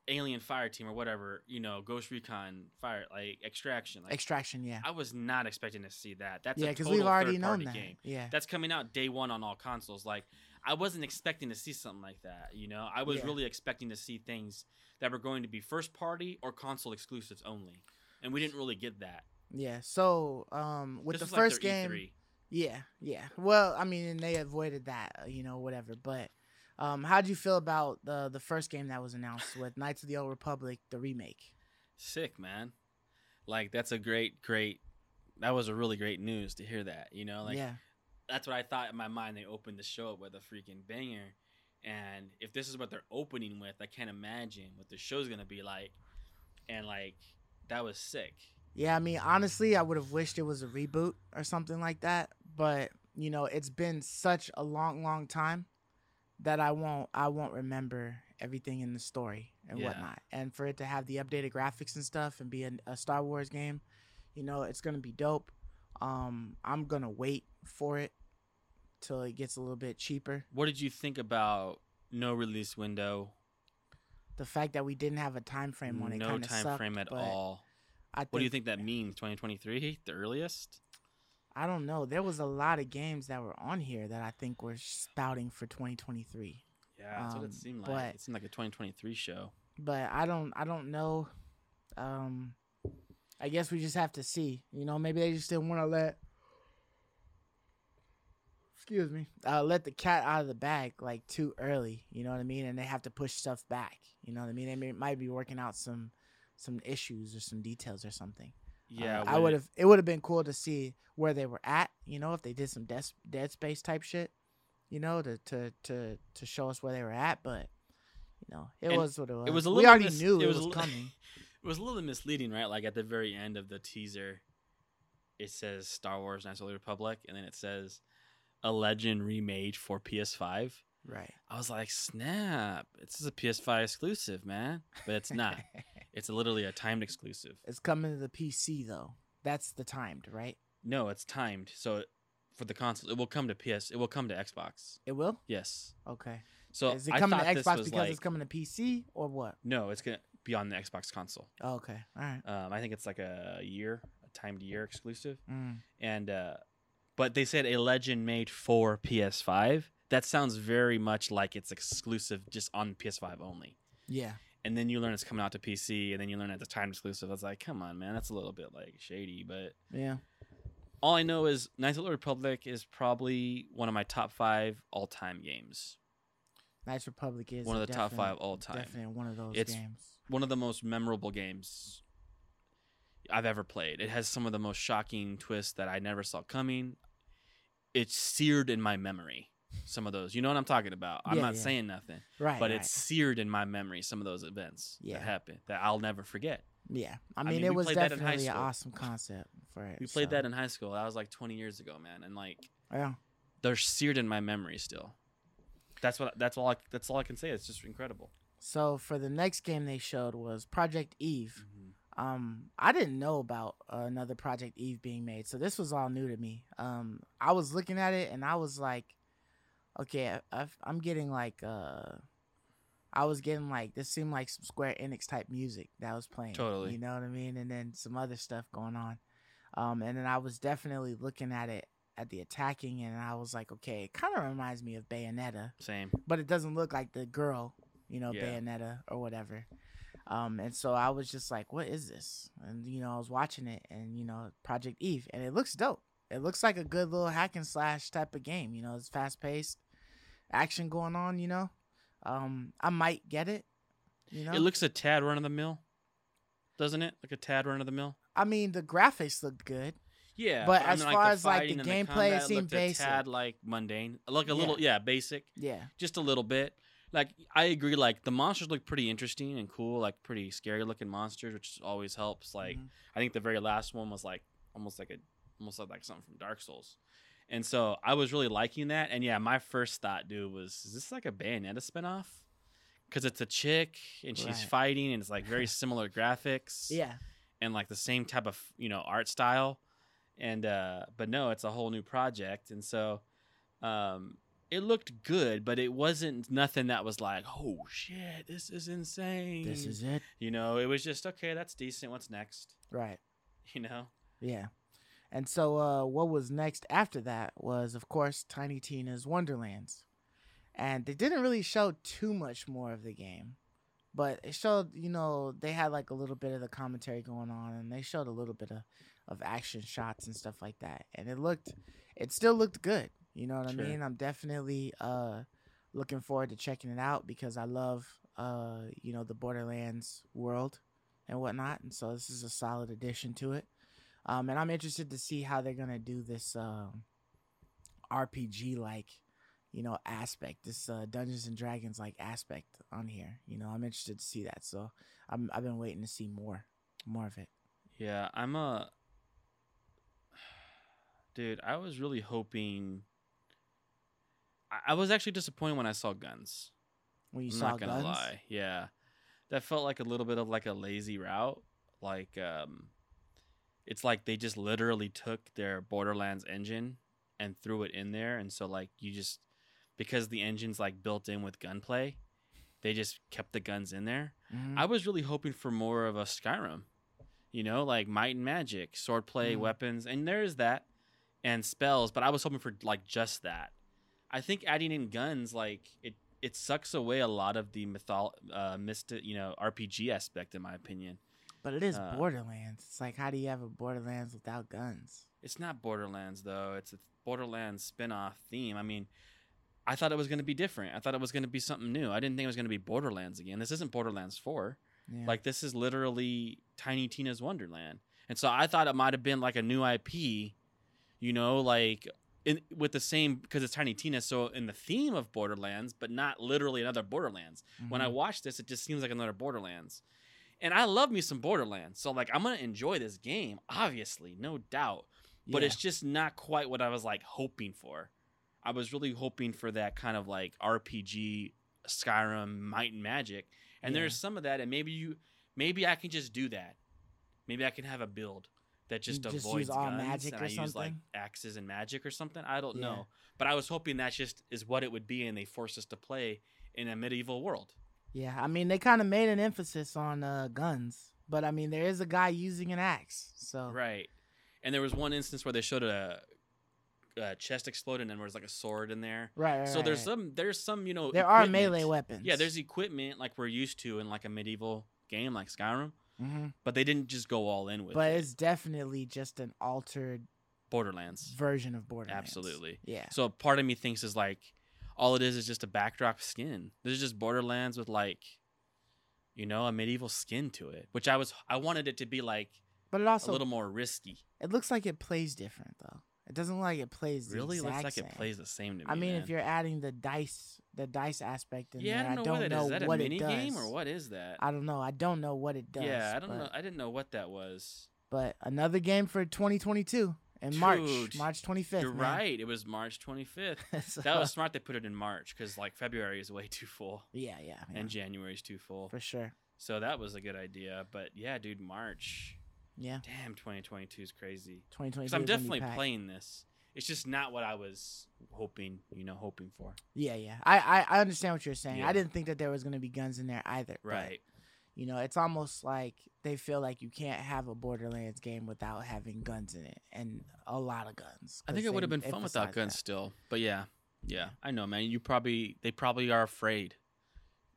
Alien Fire Team or whatever, you know, Ghost Recon Fire like Extraction. Like Extraction. Yeah. I was not expecting to see that. That's yeah, because we've already known that. game. Yeah. That's coming out day one on all consoles. Like I wasn't expecting to see something like that. You know, I was Yeah. really expecting to see things that were going to be first party or console exclusives only, and we didn't really get that. Yeah. So, um, with This the like first E game, E3. yeah, yeah. Well, I mean, and they avoided that, uh, you know, whatever. But, um, how'd you feel about the the first game that was announced with Knights of the Old Republic, the remake? sick man like that's a great great that was a really great news to hear that you know like yeah. That's what i thought in my mind they opened the show up with a freaking banger and if this is what they're opening with i can't imagine what the show's gonna be like and like that was sick Yeah, I mean, honestly, I would have wished it was a reboot or something like that. But you know, it's been such a long, long time that I won't, I won't remember everything in the story and Yeah. whatnot. And for it to have the updated graphics and stuff and be a, a Star Wars game, you know, it's gonna be dope. Um, I'm gonna wait for it till it gets a little bit cheaper. what did you think about no release window The fact that we didn't have a time frame on it no time sucked, frame at all I think, what do you think that means 2023 the earliest I don't know. There was a lot of games that were on here that I think were spouting for 2023. yeah that's what Um, it seemed like but- it seemed like a 2023 show But I don't I don't know. Um I guess we just have to see. You know, maybe they just didn't want to let excuse me, uh, let the cat out of the bag like too early. You know what I mean? And they have to push stuff back. You know what I mean? They may, might be working out some some issues or some details or something. Uh, yeah I would have. It would have been cool to see where they were at. You know, if they did some Dead, Dead Space type shit. You know, to to to to show us where they were at, but you know, it And was what it was. it was a little. we already knew it was was, coming. It was a little misleading, right? Like at the very end of the teaser, it says Star Wars Knights of the Republic, and then it says a legend remade for PS5. Right. I was like, snap! This is a PS5 exclusive, man. But it's not. it's literally a timed exclusive. it's coming to the PC though. That's the timed, right? No, it's timed. So for the console, it will come to PS. It will come to Xbox. It will. Yes. Okay. So Is it coming to Xbox because like, it's coming to PC or what? no, it's gonna be on the Xbox console. Oh, okay. All right. Um, I think it's like a year, a timed year exclusive. Mm. and uh but they said a legend made for PS5. That sounds very much like it's exclusive just on PS5 only. Yeah. And then you learn it's coming out to PC, and then you learn it's a time exclusive. I was like, come on, man, that's a little bit like shady. But Yeah. all I know is Knights of the Republic is probably one of my top five all time games. Knights Republic is One of the top five all time. Definitely one of those It's- games. One of the most memorable games I've ever played. It has some of the most shocking twists that I never saw coming. It's seared in my memory. Some of those, you know what I'm talking about. I'm Yeah, not yeah. saying nothing, Right. but right. it's seared in my memory. Some of those events Yeah. that happened that I'll never forget. yeah. I I mean, mean, it was played that in high definitely an awesome concept for it. We played so, that in high school. That was like 20 years ago, man, and like Yeah. they're seared in my memory still. That's what. That's all. I, that's all I can say. It's just incredible. So for the next game they showed was Project Eve. Mm-hmm. Um, I didn't know about uh, another Project Eve being made, so this was all new to me. Um, I was looking at it and I was like, okay, I, I'm getting like, uh, I was getting like this seemed like some Square Enix type music that was playing. Totally. you know what I mean, and then some other stuff going on. Um, and then I was definitely looking at it at the attacking, and I was like, okay, it kind of reminds me of Bayonetta Same. but it doesn't look like the girl, you know, Yeah. Bayonetta or whatever. Um, and so I was just like, what is this? And you know, I was watching it, and you know, Project Eve, and it looks dope. It looks like a good little hack and slash type of game. You know, it's fast paced, action going on. You know, um, I might get it. You know, It looks a tad run of the mill, doesn't it? Like a tad run of the mill. I mean, the graphics looked good. Yeah, But I as mean, far the as, like, the gameplay, it seemed basic. Tad like mundane, like a Yeah. little, yeah, basic, Yeah, just a little bit. Like I agree, like the monsters look pretty interesting and cool, like pretty scary looking monsters, which always helps. Like Mhm. I think the very last one was like almost like a almost like, like something from Dark Souls. And so I was really liking that. And yeah, my first thought, dude, was is this like a Bayonetta spinoff? Because it's a chick and she's Right. fighting and it's like very similar graphics yeah, and like the same type of you know art style and uh but no it's a whole new project and so um it looked good but it wasn't nothing that was like oh shit this is insane this is it. you know it was just okay that's decent what's next Right. you know Yeah. And so uh what was next after that was of course Tiny Tina's Wonderlands. And they didn't really show too much more of the game. But it showed, you know, they had like a little bit of the commentary going on and they showed a little bit of, of action shots and stuff like that. And it looked it still looked good. You know what Sure. I mean? I'm definitely uh looking forward to checking it out because I love uh, you know, the Borderlands world and whatnot. And so this is a solid addition to it. Um, and I'm interested to see how they're gonna do this um, RPG like, you know, aspect, this uh, Dungeons and Dragons like aspect on here. You know, I'm interested to see that. So I'm I've been waiting to see more, more of it. yeah i'm a dude i was really hoping I- I was actually disappointed when I saw guns. When you I'm saw not gonna guns, lie. Yeah, that felt like a little bit of like a lazy route. Like, um, it's like they just literally took their Borderlands engine and threw it in there, and so like you just because the engine's like built in with gunplay, they just kept the guns in there. Mhm. I was really hoping for more of a Skyrim, you know, like might and magic, swordplay, Mhm. weapons, and there is that, and spells. But I was hoping for like just that. I think adding in guns, like it, it sucks away a lot of the mythol, uh, mystic, you know, RPG aspect, in my opinion. but it is uh, Borderlands. It's like how do you have a Borderlands without guns? It's not Borderlands though. It's a Borderlands spin-off theme. I mean, I thought it was going to be different. I thought it was going to be something new. I didn't think it was going to be Borderlands again. This isn't Borderlands 4. Yeah. Like this is literally Tiny Tina's Wonderland. And so I thought it might have been like a new IP, you know, like in, with the same because it's Tiny Tina, so in the theme of Borderlands, but not literally another Borderlands. When I Mhm. watch this, it just seems like another Borderlands. And I love me some Borderlands. So like I'm gonna enjoy this game, obviously, no doubt. But Yeah. it's just not quite what I was like hoping for. I was really hoping for that kind of like RPG Skyrim Might and Magic. And Yeah. there's some of that, and maybe you maybe I can just do that. Maybe I can have a build that just just avoids guns magic and or I use like axes and magic or something. I don't Yeah. know. But I was hoping that just is what it would be and they force us to play in a medieval world. Yeah, I mean they kind of made an emphasis on uh, guns, but I mean there is a guy using an axe, so Right. And there was one instance where they showed a, a chest explode and there was like a sword in there. right. right so there's right. some there's some, you know, there are melee weapons. Yeah, there's equipment like we're used to in like a medieval game like Skyrim, hmm but they didn't just go all in with it. but it. it's definitely just an altered Borderlands. version of Borderlands. Absolutely. Yeah. So part of me thinks is like all it is is just a backdrop skin. This is just Borderlands with like you know, a medieval skin to it, which I was I wanted it to be like But it also a little more risky. it looks like it plays different though. It doesn't look like it plays the really looks like same. it plays the same to me. I mean, man. if you're adding the dice, the dice aspect in yeah, there, I don't know what that is. know Is that a mini it does. game or what is that? I don't know. I don't know what it does. yeah, I don't but, know. I didn't know what that was. But another game for 2022 in March, Dude, March 25th. You're man. right. It was March 25th. So- That was smart. They put it in March because like February is way too full yeah, yeah, yeah, and January is too full. for sure. So that was a good idea. But yeah, dude, March. Yeah, Damn, 2022 is crazy. 2022. Because I'm is gonna be definitely playing this. It's just not what I was hoping. You know, hoping for. Yeah, yeah. I, I, I understand what you're saying. Yeah. I didn't think that there was gonna be guns in there either. but, Right. you know, it's almost like they feel like you can't have a Borderlands game without having guns in it, and a lot of guns. I think it would have been fun without guns that. still. But yeah, yeah, I know, man. You probably they probably are afraid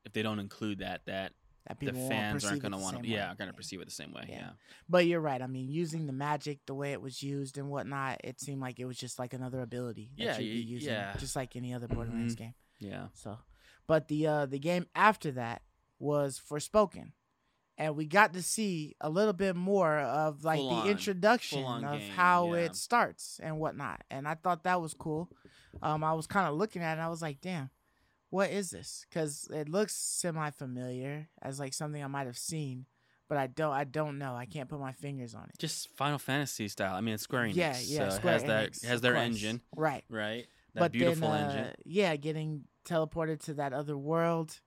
if they don't include that that That the people won't fans aren't going to want to. Yeah, are going to perceive it the same way. Yeah. Yeah. But you're right. I mean, using the magic the way it was used and whatnot, it seemed like it was just like another ability that Yeah, you'd be using, yeah. just like any other Borderlands Mhm. game. Yeah. So, but the uh the game after that was Forspoken, and we got to see a little bit more of like Full the on- introduction of game, how yeah. it starts and whatnot, and I thought that was cool. Um, I was kind of looking at it, and I was like, damn. What is this? Because it looks semi-familiar as like something I might have seen, but I don't. I don't know. I can't put my fingers on it. Just Final Fantasy style. I mean, it's Square Enix. Yeah, yeah. So Square it has that has their engine, right? right? That but beautiful then, engine. uh, yeah, getting teleported to that other world,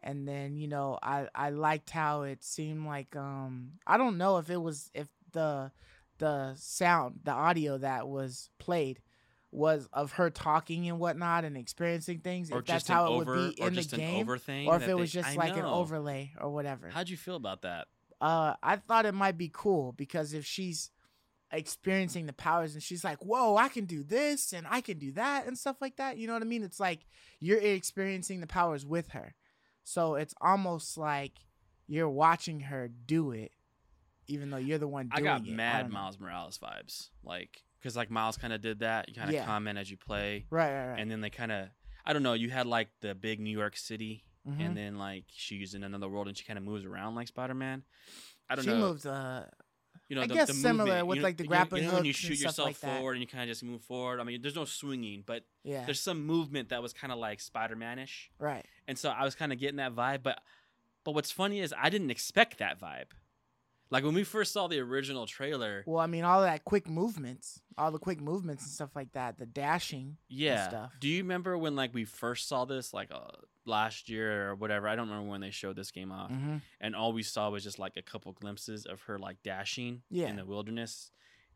and then you know, I I liked how it seemed like um I don't know if it was if the the sound the audio that was played was of her talking and whatnot and experiencing things. Or if that's how over, it would be or in the game, or if it was just I like an overlay or whatever. How'd you feel about that? uh, I thought it might be cool because if she's experiencing the powers and she's like, "Whoa, I can do this and I can do that and stuff like that," you know what I mean? It's like you're experiencing the powers with her, so it's almost like you're watching her do it, even though you're the one I doing got it. mad don't. Miles Morales vibes, like because like Miles kind of did that. You kind of Yeah. comment as you play, Right, right, right. and then they kind of I don't know. You had like the big New York City, Mhm. and then like she's in another world, and she kind of moves around like Spider Man. I don't know. she know. moved. Uh, you know, I the, guess the similar movement, with, you know- like, the grappling you know, when you shoot yourself like forward and you kind of just move forward. I mean, there's no swinging, but yeah, there's some movement that was kind of like Spider Manish, right. and so I was kind of getting that vibe. But but what's funny is I didn't expect that vibe. Like when we first saw the original trailer, Well, I mean, all that quick movements, all the quick movements and stuff like that, the dashing. yeah. stuff. Do you remember when like we first saw this, like uh, last year or whatever? I don't remember when they showed this game off, hmm and all we saw was just like a couple glimpses of her like dashing Yeah. in the wilderness,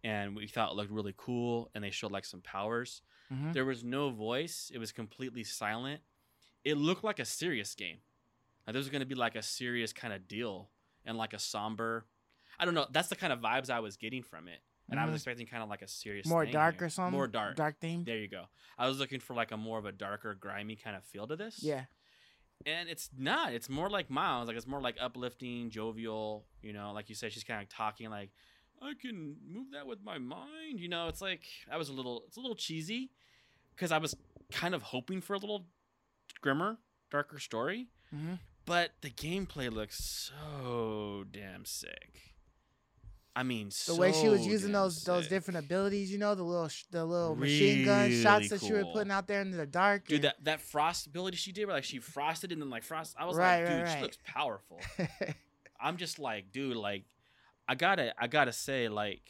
and we thought it looked really cool. And they showed like some powers. hmm There was no voice. It was completely silent. It looked like a serious game. Like this was going to be like a serious kind of deal and like a somber. I don't know. That's the kind of vibes I was getting from it, and I was Mhm. expecting kind of like a serious, More dark here. or something. More dark. Dark themed. There you go. I was looking for like a more of a darker, grimy kind of feel to this. Yeah. And it's not. It's more like Miles. Like it's more like uplifting, jovial. You know, like you said, she's kind of talking like, "I can move that with my mind." You know, it's like I was a little. It's a little cheesy because I was kind of hoping for a little grimmer, darker story. hmm But the gameplay looks so damn sick. I mean, The way she was using those those different abilities, you know, the little sh- the little machine gun shots Really that she was putting out there in the dark. Dude, and- that, that frost ability she did, where like she frosted and then like frost. I was Right, like, dude, right. she looks powerful. I'm just like, dude, like, I gotta, I gotta say, like,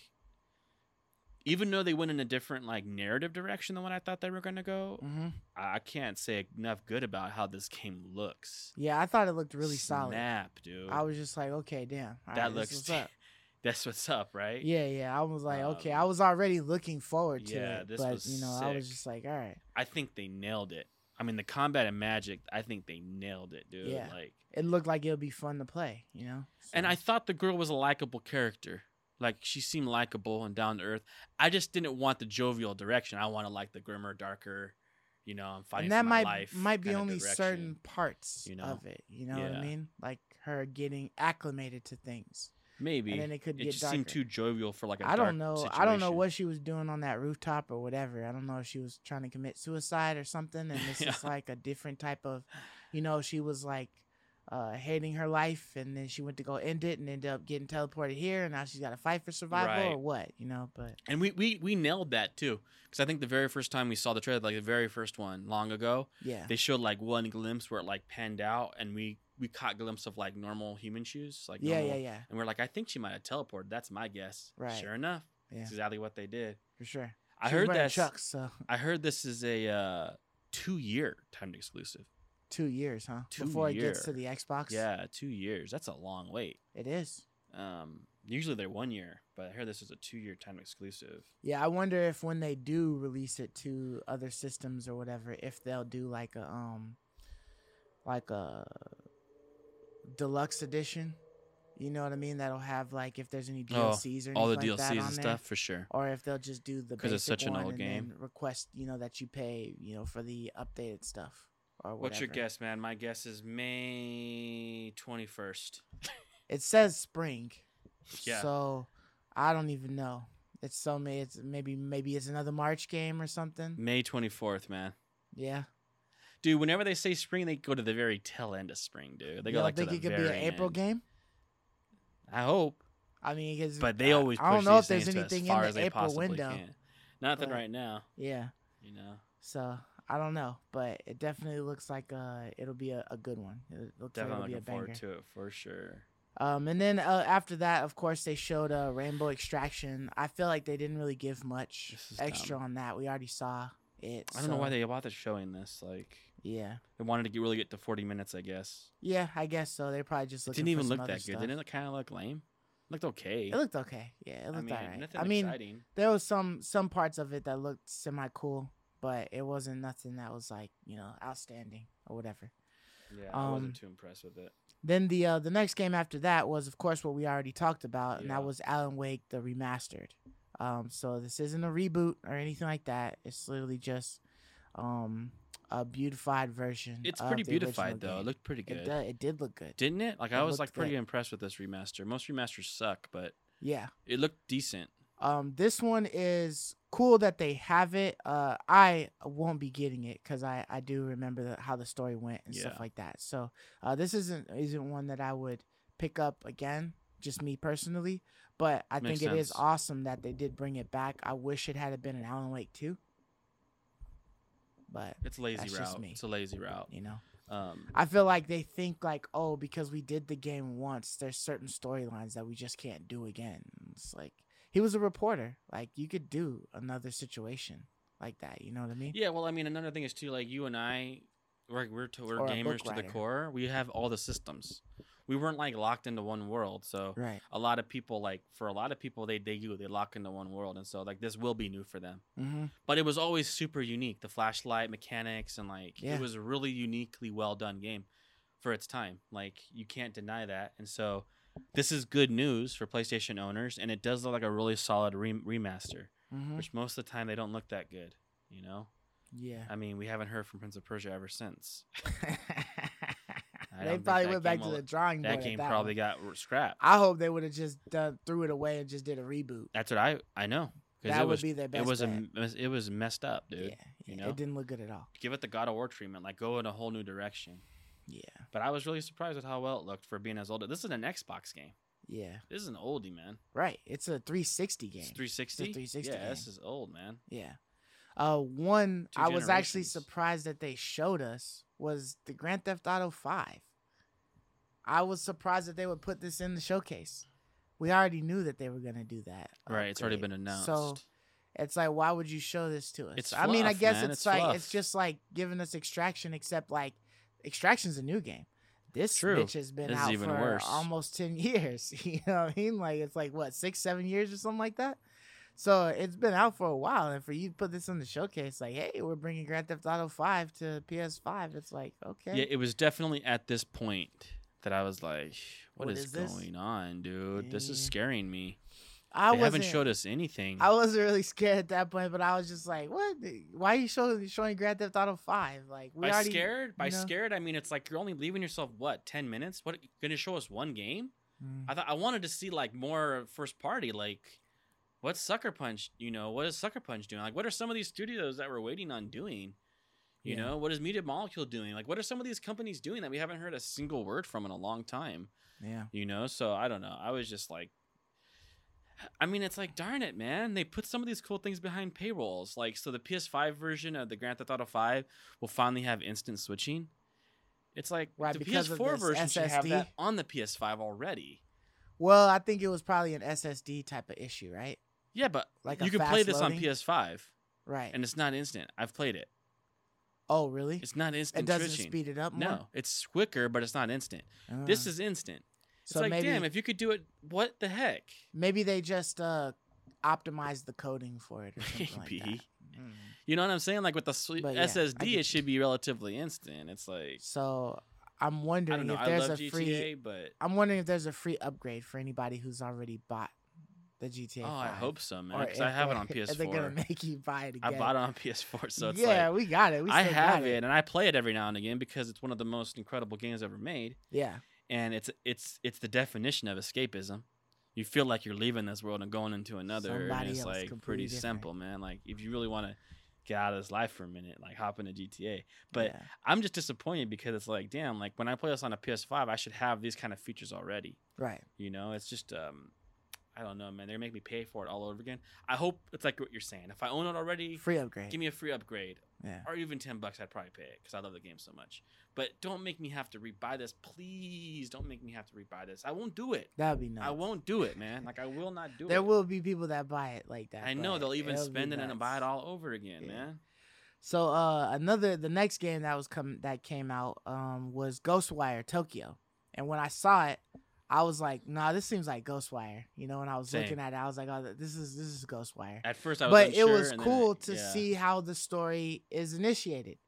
even though they went in a different like narrative direction than what I thought they were gonna go, Mhm. I, can't say enough good about how this game looks. Yeah, I thought it looked really solid. Snap, dude. I was just like, okay, damn. all that right, looks. up. that's what's up, right? Yeah, yeah. I was like, okay. Um, I was already looking forward to yeah, it, this but was you know, I was just like, all right. I think they nailed it. I mean, the combat and magic, I think they nailed it, dude. Yeah. Like, It looked like it would be fun to play, you know. And I thought the girl was a likable character. Like she seemed likable and down to earth. I just didn't want the jovial direction. I wanted like the grimmer, darker, you know, I'm fighting and that might life. might be only direction. certain parts you know? of it. You know what I mean? Like her getting acclimated to things, Maybe. and then it could it get just darker. seemed too jovial for like a I don't know. I don't know what she was doing on that rooftop or whatever. I don't know if she was trying to commit suicide or something, and this Yeah. is like a different type of, you know, she was like uh, hating her life, and then she went to go end it, and ended up getting teleported here, and now she's got to fight for survival or what, you know? But And we, we, we nailed that too. Because I think the very first time we saw the trailer, like the very first one long ago, yeah, they showed like one glimpse where it like panned out and we, we caught glimpse of like normal human shoes. Like yeah, normal, yeah, yeah, And we're like, I think she might have teleported. That's my guess. Right. Sure enough. yeah, That's exactly what they did. for sure. I She heard that. Chucks, so I heard this is a uh, two year timed exclusive. two years, huh? Two Before it gets to the. Xbox. Yeah, two years. That's a long wait. it is. Um, usually they're one year, but I heard this is a two year time exclusive. Yeah, I wonder if when they do release it to other systems or whatever, if they'll do like a um, like a deluxe edition. You know what I mean? That'll have like if there's any Oh, DLCs or All the anything like that DLCs on and there. stuff for sure. or if they'll just do the because it's such an old game. request you know that you pay you know for the updated stuff or whatever. What's your guess, man? My guess is May twenty first. It says spring, Yeah. so I don't even know. It's so may it's maybe maybe it's another March game or something. May twenty fourth, man. Yeah, Dude, whenever they say spring, they go to the very tail end of spring, dude. They you go like think to it could be an very April end. game? I hope, I mean, 'cause but they I- always. I don't know if there's anything in the April window. can. Nothing but- right now, Yeah, you know. so I don't know, but it definitely looks like uh it'll be a, a good one. It looks definitely like it'll be a banger. forward to it for sure. Um, and then uh, after that, of course, they showed uh, Rainbow Extraction. I feel like they didn't really give much extra dumb. on that. We already saw it. I don't know why they bothered showing this. Like Yeah, they wanted to get really get to forty minutes, I guess. yeah, I guess so. They're probably just It didn't even look that good. stuff. Didn't it kind of look lame? It looked okay. It looked okay. Yeah, it I looked mean, alright. nothing I mean, exciting. there was some some parts of it that looked semi cool, but it wasn't nothing that was like you know outstanding or whatever. Yeah, I um, wasn't too impressed with it. Then the uh, the next game after that was, of course, what we already talked about, and that was Alan Wake the remastered. Um, so this isn't a reboot or anything like that. It's literally just um, a beautified version. It's pretty beautified though. It looked pretty It, good, it did look good. didn't it? Like it I was like pretty good. impressed with this remaster. Most remasters suck, but Yeah. it looked decent. Um, this one is cool that they have it. Uh, I won't be getting it because I I do remember the, how the story went and stuff like that. So uh, this isn't isn't one that I would pick up again. Just me personally, but I Makes think it is awesome that they did bring it back. I wish it had been an Alan Wake too, but It's a lazy route. It's a lazy route. you know, Um, I feel like they think like, oh, because we did the game once, there's certain storylines that we just can't do again. It's like he was a reporter. Like you could do another situation like that. You know what I mean? yeah. Well, I mean, another thing is too. Like you and I, we're we're, to, we're gamers to the core. We have all the systems. We weren't like locked into one world. So Right. a lot of people, like for a lot of people, they they do they lock into one world, and so like this will be new for them. Mm-hmm. But it was always super unique. The flashlight mechanics and like Yeah. it was a really uniquely well done game for its time. Like you can't deny that. And so this is good news for PlayStation owners, and it does look like a really solid re- remaster. Mm-hmm. Which most of the time they don't look that good. You know, Yeah. I mean, we haven't heard from Prince of Persia ever since. They probably went back to the drawing board. That game that probably one. got scrapped. I hope they would have just done, threw it away and just did a reboot. That's what I I know That it would was be their best. it was a bet. m- it was messed up, dude. yeah, you know? it didn't look good at all. Give it the God of War treatment, like go in a whole new direction. Yeah, But I was really surprised at how well it looked for being as old. This is an Xbox game. yeah, This is an oldie, man. right. It's a 360 game. It's 360. 360 Yeah, this is old, man. Yeah. Uh, one Two I was actually surprised that they showed us was the Grand Theft Auto Five. I was surprised that they would put this in the showcase. We already knew that they were gonna do that. Right, it's already been announced. So it's like, why would you show this to us? It's I mean, I guess man. it's, It's like fluff. it's just like giving us Extraction, except like Extraction's a new game. This True. bitch has been This out for worse. almost ten years. You know what I mean? Like it's like what six, seven years or something like that. So it's been out for a while, and for you to put this in the showcase, like, hey, we're bringing Grand Theft Auto Five to PS5. It's like, okay, Yeah, it was definitely at this point that I was like, What what is, is going on, dude? This is scaring me. I they haven't showed us anything. I wasn't really scared at that point, but I was just like, what? Why are you showing showing Grand Theft Auto Five? Like, we by already scared? By you know? scared, I mean it's like you're only leaving yourself what ten minutes. What going to show us one game? Mm. I thought I wanted to see like more first party. Like, what's Sucker Punch? You know, what is Sucker Punch doing? Like, what are some of these studios that we're waiting on doing? You Yeah. know, what is Media Molecule doing? Like, what are some of these companies doing that we haven't heard a single word from in a long time? Yeah. You know, so I don't know. I was just like, I mean, it's like, darn it, man. They put some of these cool things behind paywalls. Like, so the PS5 version of the Grand Theft Auto 5 will finally have instant switching. It's like Right, the because of PS4 this version should have SSD? that on the PS5 already. Well, I think it was probably an SSD type of issue, right? Yeah, but Like you can play this loading? on PS5, Right. and it's not instant. I've played it. Oh, really? It's not instant. It doesn't switching. speed it up more. No, it's quicker, but it's not instant. This Uh, is instant. It's so like, maybe damn, if you could do it, what the heck? maybe they just uh optimized the coding for it or something like Maybe. that. Mm. You know what I'm saying? Like with the But yeah, SSD, it should be relatively instant. It's like So I'm wondering if there's a GTA, free. but I'm wondering if there's a free upgrade for anybody who's already bought the GTA. oh, I hope so, man. Because I have it on if They're gonna PS4. make you buy it again. I bought it on PS4, so it's yeah, like we got it. We I have got it, and I play it every now and again because it's one of the most incredible games ever made, Yeah, and it's it's it's the definition of escapism. You feel like you're leaving this world and going into another, Somebody and it's like pretty different. simple, man. Like if you really want to get out of this life for a minute, like hop into GTA. But yeah. I'm just disappointed because it's like, damn, like when I play this on a PS5, I should have these kind of features already. right. You know, it's just um I don't know, man. They're gonna make me pay for it all over again. I hope it's like what you're saying. If I own it already, Free upgrade. give me a free upgrade yeah. or even 10 bucks I'd probably pay it cuz I love the game so much. But don't make me have to rebuy this. Please don't make me have to rebuy this. I won't do it. That would be nice. I won't do it, man. Like I will not do There it. There will be people that buy it like that. I know they'll even spend it and buy it all over again, Yeah. man. So uh another the next game that was come that came out um was Ghostwire Tokyo. And when I saw it, I was like, nah, this seems like Ghostwire. You know, when I was Same. looking at it, I was like, oh, this is this is Ghostwire. At first I was But it was cool I- to yeah. see how the story is initiated.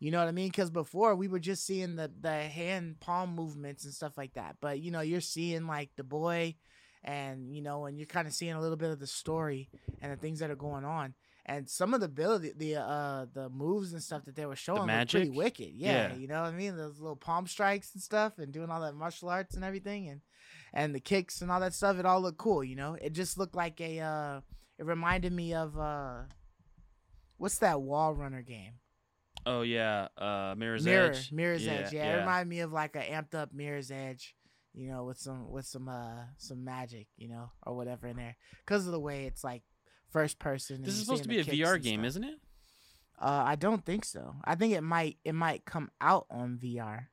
You know what I mean? Because before we were just seeing the the hand palm movements and stuff like that. But you know, you're seeing like the boy, and you know, and you're kind of seeing a little bit of the story and the things that are going on. And some of the ability, the uh, the moves and stuff that they were showing were pretty wicked. Yeah, Yeah. you know what I mean? Those little palm strikes and stuff, and doing all that martial arts and everything, and and the kicks and all that stuff. It all looked cool. You know, it just looked like a. Uh, it reminded me of uh, what's that wall runner game? Oh yeah, uh Mirror's Mirror, Edge. Mirror's Edge. Yeah, it reminded me of like a amped up Mirror's Edge, you know, with some with some uh some magic, you know, or whatever in there, because of the way it's like first person. This is supposed to be a VR game, isn't it? Uh, I don't think so. I think it might it might come out on VR,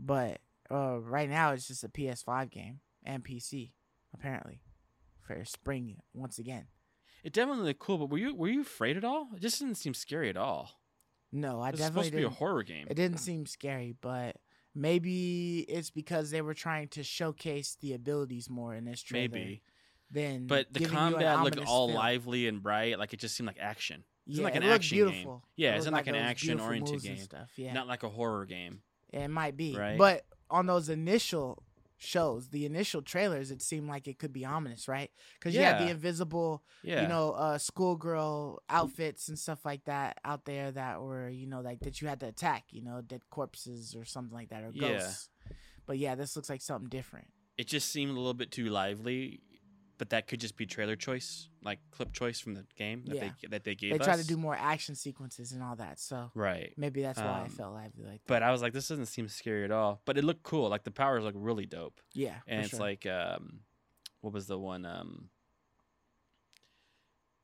but uh, right now it's just a PS5 game and PC apparently for spring once again. It definitely looked cool, but were you were you afraid at all? It just didn't seem scary at all. No, I This is definitely supposed to be a horror game. It didn't seem scary, but maybe it's because they were trying to showcase the abilities more in this trailer. Maybe. Than But the giving you an combat looked all feel. lively and bright, like it just seemed like action. It's Yeah, like an it action game. beautiful. Yeah, It it's looked like an action oriented game. Stuff. Yeah, Not like a horror game. it might be. Right? But on those initial shows, the initial trailers, it seemed like it could be ominous, right? Because you had the invisible, Yeah. you know, uh, schoolgirl outfits and stuff like that out there that were, you know, like that you had to attack, you know, dead corpses or something like that or Yeah. ghosts. But yeah, this looks like something different. it just seemed a little bit too lively, but that could just be trailer choice, like clip choice from the game that Yeah. they that they gave us. They us. try to do more action sequences and all that, so right. maybe that's why I Um, felt lively like that. But I was like, this doesn't seem scary at all. But it looked cool. Like the powers look really dope. yeah, and it's sure. like um what was the one um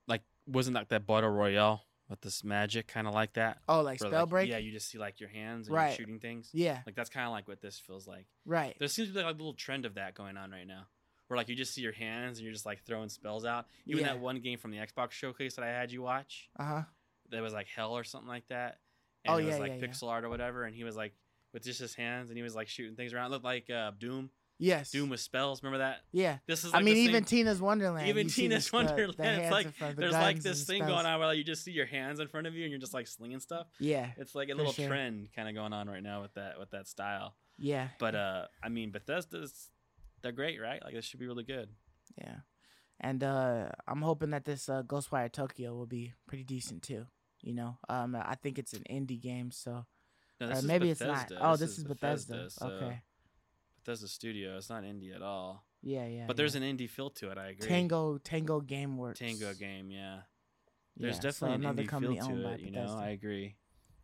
like wasn't like that battle royale with this magic kind of like that oh, like spell like, break. yeah you just see like your hands and Right. you're shooting things yeah, like that's kind of like what this feels like right. there seems to be like a little trend of that going on right now where like you just see your hands and you're just like throwing spells out even Yeah. that one game from the xbox showcase that i had you watch Uh huh. that was like hell or something like that and Oh, it was yeah, like yeah, pixel art or whatever and he was like with just his hands and he was like shooting things around it looked like uh, doom Yes. doom with spells remember that Yeah. this is I mean, even same- Tina's Wonderland. even Tina's the- Wonderland. it's like the there's like this thing spells. going on where like, you just see your hands in front of you and you're just like slinging stuff. Yeah. It's like a little sure. trend kind of going on right now with that with that style. Yeah. But uh, I mean, Bethesda's they're great, right? Like this should be really good. Yeah. And uh I'm hoping that this uh, Ghostwire Tokyo will be pretty decent too. You know, um, I think it's an indie game, so No, this is maybe it's not. Oh, this, is Bethesda. so Okay. Bethesda Studio. It's not indie at all. Yeah, yeah. but there's yeah. an indie feel to it. I agree. Tango Tango Game Works. Tango game. Yeah. There's Yeah, so definitely an another indie company feel owned to by it. You know, I agree.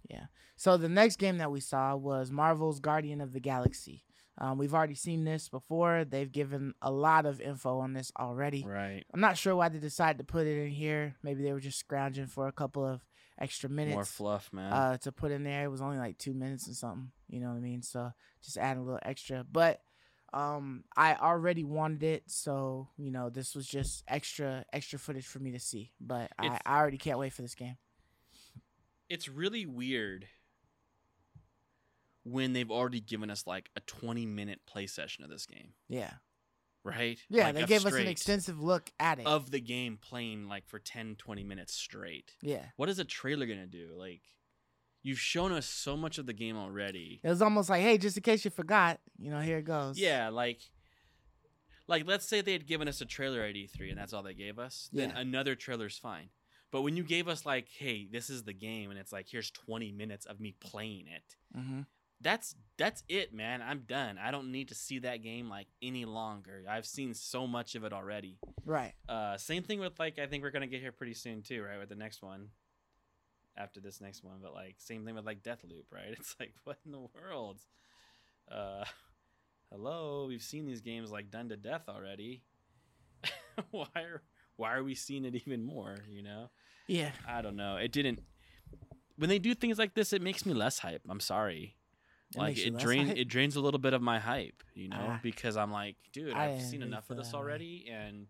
Yeah. So the next game that we saw was Marvel's Guardian of the Galaxy. Um, we've already seen this before. They've given a lot of info on this already. Right. I'm not sure why they decided to put it in here. Maybe they were just scrounging for a couple of extra minutes. More fluff, man. uh, to put in there. It was only like two minutes and something. You know what I mean? So just add a little extra. But um, I already wanted it, so you know this was just extra extra footage for me to see. But I, I already can't wait for this game. it's really weird when they've already given us like a 20 minute play session of this game, Yeah, right? yeah. Like, they gave us an extensive look at it. of the game playing like for 10, 20 minutes straight. yeah, What is a trailer gonna do? Like, you've shown us so much of the game already. it was almost like, hey, just in case you forgot, you know, here it goes. Yeah, like, like let's say they had given us a trailer at E3 and that's all they gave us. Then Yeah. another trailer's fine. But when you gave us like, hey, this is the game, and it's like, here's 20 minutes of me playing it. hmm that's that's it, man. I'm done. I don't need to see that game like any longer. I've seen so much of it already. Right. Uh, same thing with like I think we're gonna get here pretty soon too, right? With the next one, after this next one, but like same thing with like Deathloop, right? It's like what in the world? Uh, hello, we've seen these games like done to death already. why are why are we seeing it even more? You know, Yeah. I don't know. It didn't. When they do things like this, it makes me less hype. I'm sorry like it drains it drains a little bit of my hype, you know, Ah. because I'm like, dude, I've seen enough of this already, and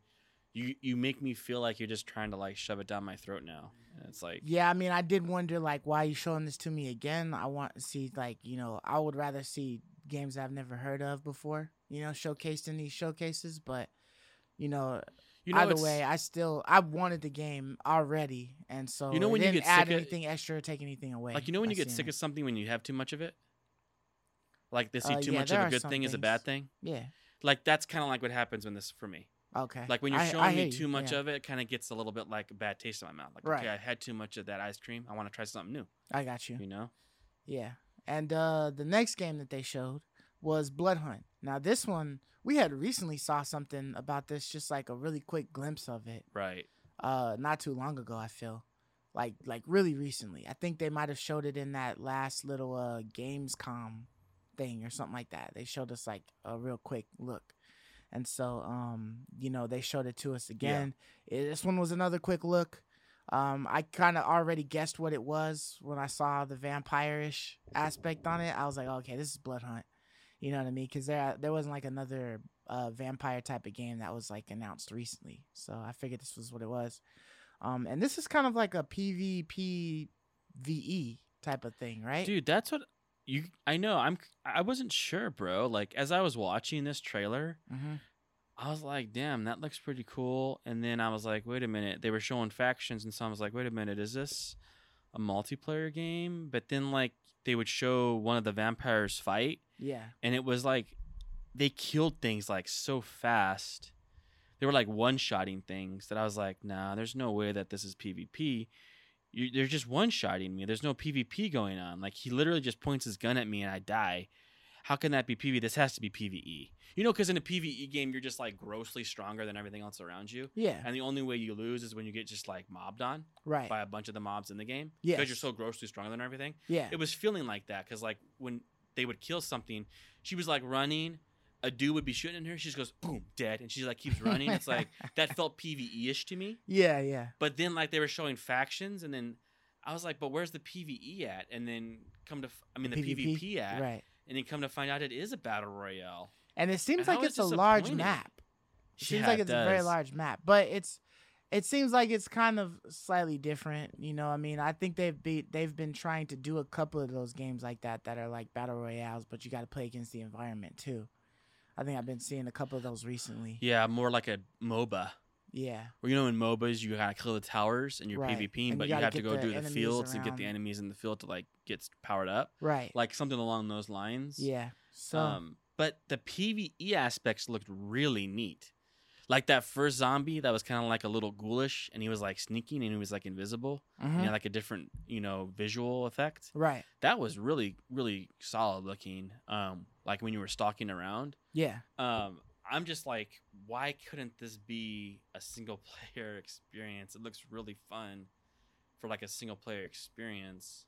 you you make me feel like you're just trying to like shove it down my throat now. And it's like, Yeah, I mean, I did wonder like why you showing this to me again. I want to see like you know I would rather see games I've never heard of before, you know, showcased in these showcases. But you know, you know, either way, I still I wanted the game already, and so You know when you didn't get add sick of- anything extra or take anything away. like you know when you get sick it. of something when you have too much of it. Like they see Uh, too yeah, much of a good thing is a bad thing. yeah, Like that's kind of like what happens when this for me. okay. Like when you're I- I showing hear me you, too much yeah. of it, it kind of gets a little bit like a bad taste in my mouth. Like Right. okay, I had too much of that ice cream. I want to try something new. I got you. You know? Yeah. And uh the next game that they showed was Bloodhunt. Now this one we had recently saw something about this, just like a really quick glimpse of it. Right. Uh not too long ago, I feel. Like like really recently. I think they might have showed it in that last little uh Gamescom thing or something like that. They showed us like a real quick look. And so um, you know, they showed it to us again. Eh, This one was another quick look. Um, I kind of already guessed what it was when I saw the vampire-ish aspect on it. I was like, okay, this is Bloodhunt. You know what I mean? Because there there wasn't like another uh, vampire type of game that was like announced recently, so I figured this was what it was. Um, and this is kind of like a PvP VE type of thing, right? Dude, that's what you I know. I'm I wasn't sure, bro. Like as I was watching this trailer, Mm-hmm. I was like, damn, that looks pretty cool. And then I was like, wait a minute. They were showing factions and so I was like, wait a minute, is this a multiplayer game? But then like they would show one of the vampires fight Yeah, and it was like they killed things like so fast. They were like one shotting things that I was like, nah, there's no way that this is PvP. You, they're just one shotting me. There's no PvP going on. Like he literally just points his gun at me and I die. How can that be PvE? This has to be PvE. You know, because in a PvE game, you're just like grossly stronger than everything else around you. yeah, And the only way you lose is when you get just like mobbed on right. by a bunch of the mobs in the game. Yes. Because you're so grossly stronger than everything Yeah, it was feeling like that because like when they would kill something she was like running a dude would be shooting at her she just goes boom dead and she like keeps running it's like that felt pve-ish to me yeah, yeah. but then like they were showing factions and then i was like but where's the pve at and then come to f- i mean the pvp, at right. and then come to find out it is a battle royale And it seems And like it's a large map. It seems Yeah, like it it's a very large map, but it's it seems like it's kind of slightly different. You know, I mean, I think they've be they've been trying to do a couple of those games like that that are like battle royales, but you got to play against the environment too. I think I've been seeing a couple of those recently. yeah more like a moba Yeah, Where you know in MOBAs you gotta kill the towers and you're Right. PvPing, And but you you, have to go do the fields and get the enemies in the field to like get powered up. right. Like something along those lines. yeah. So Um, but the PVE aspects looked really neat. Like that first zombie that was kind of like a little ghoulish, and he was like sneaking and he was like invisible, and mhm. he had like a different, you know, visual effect. right. That was really, really solid looking. Um, like when you were stalking around. Yeah. Um, I'm just like, why couldn't this be a single player experience? It looks really fun for like a single player experience.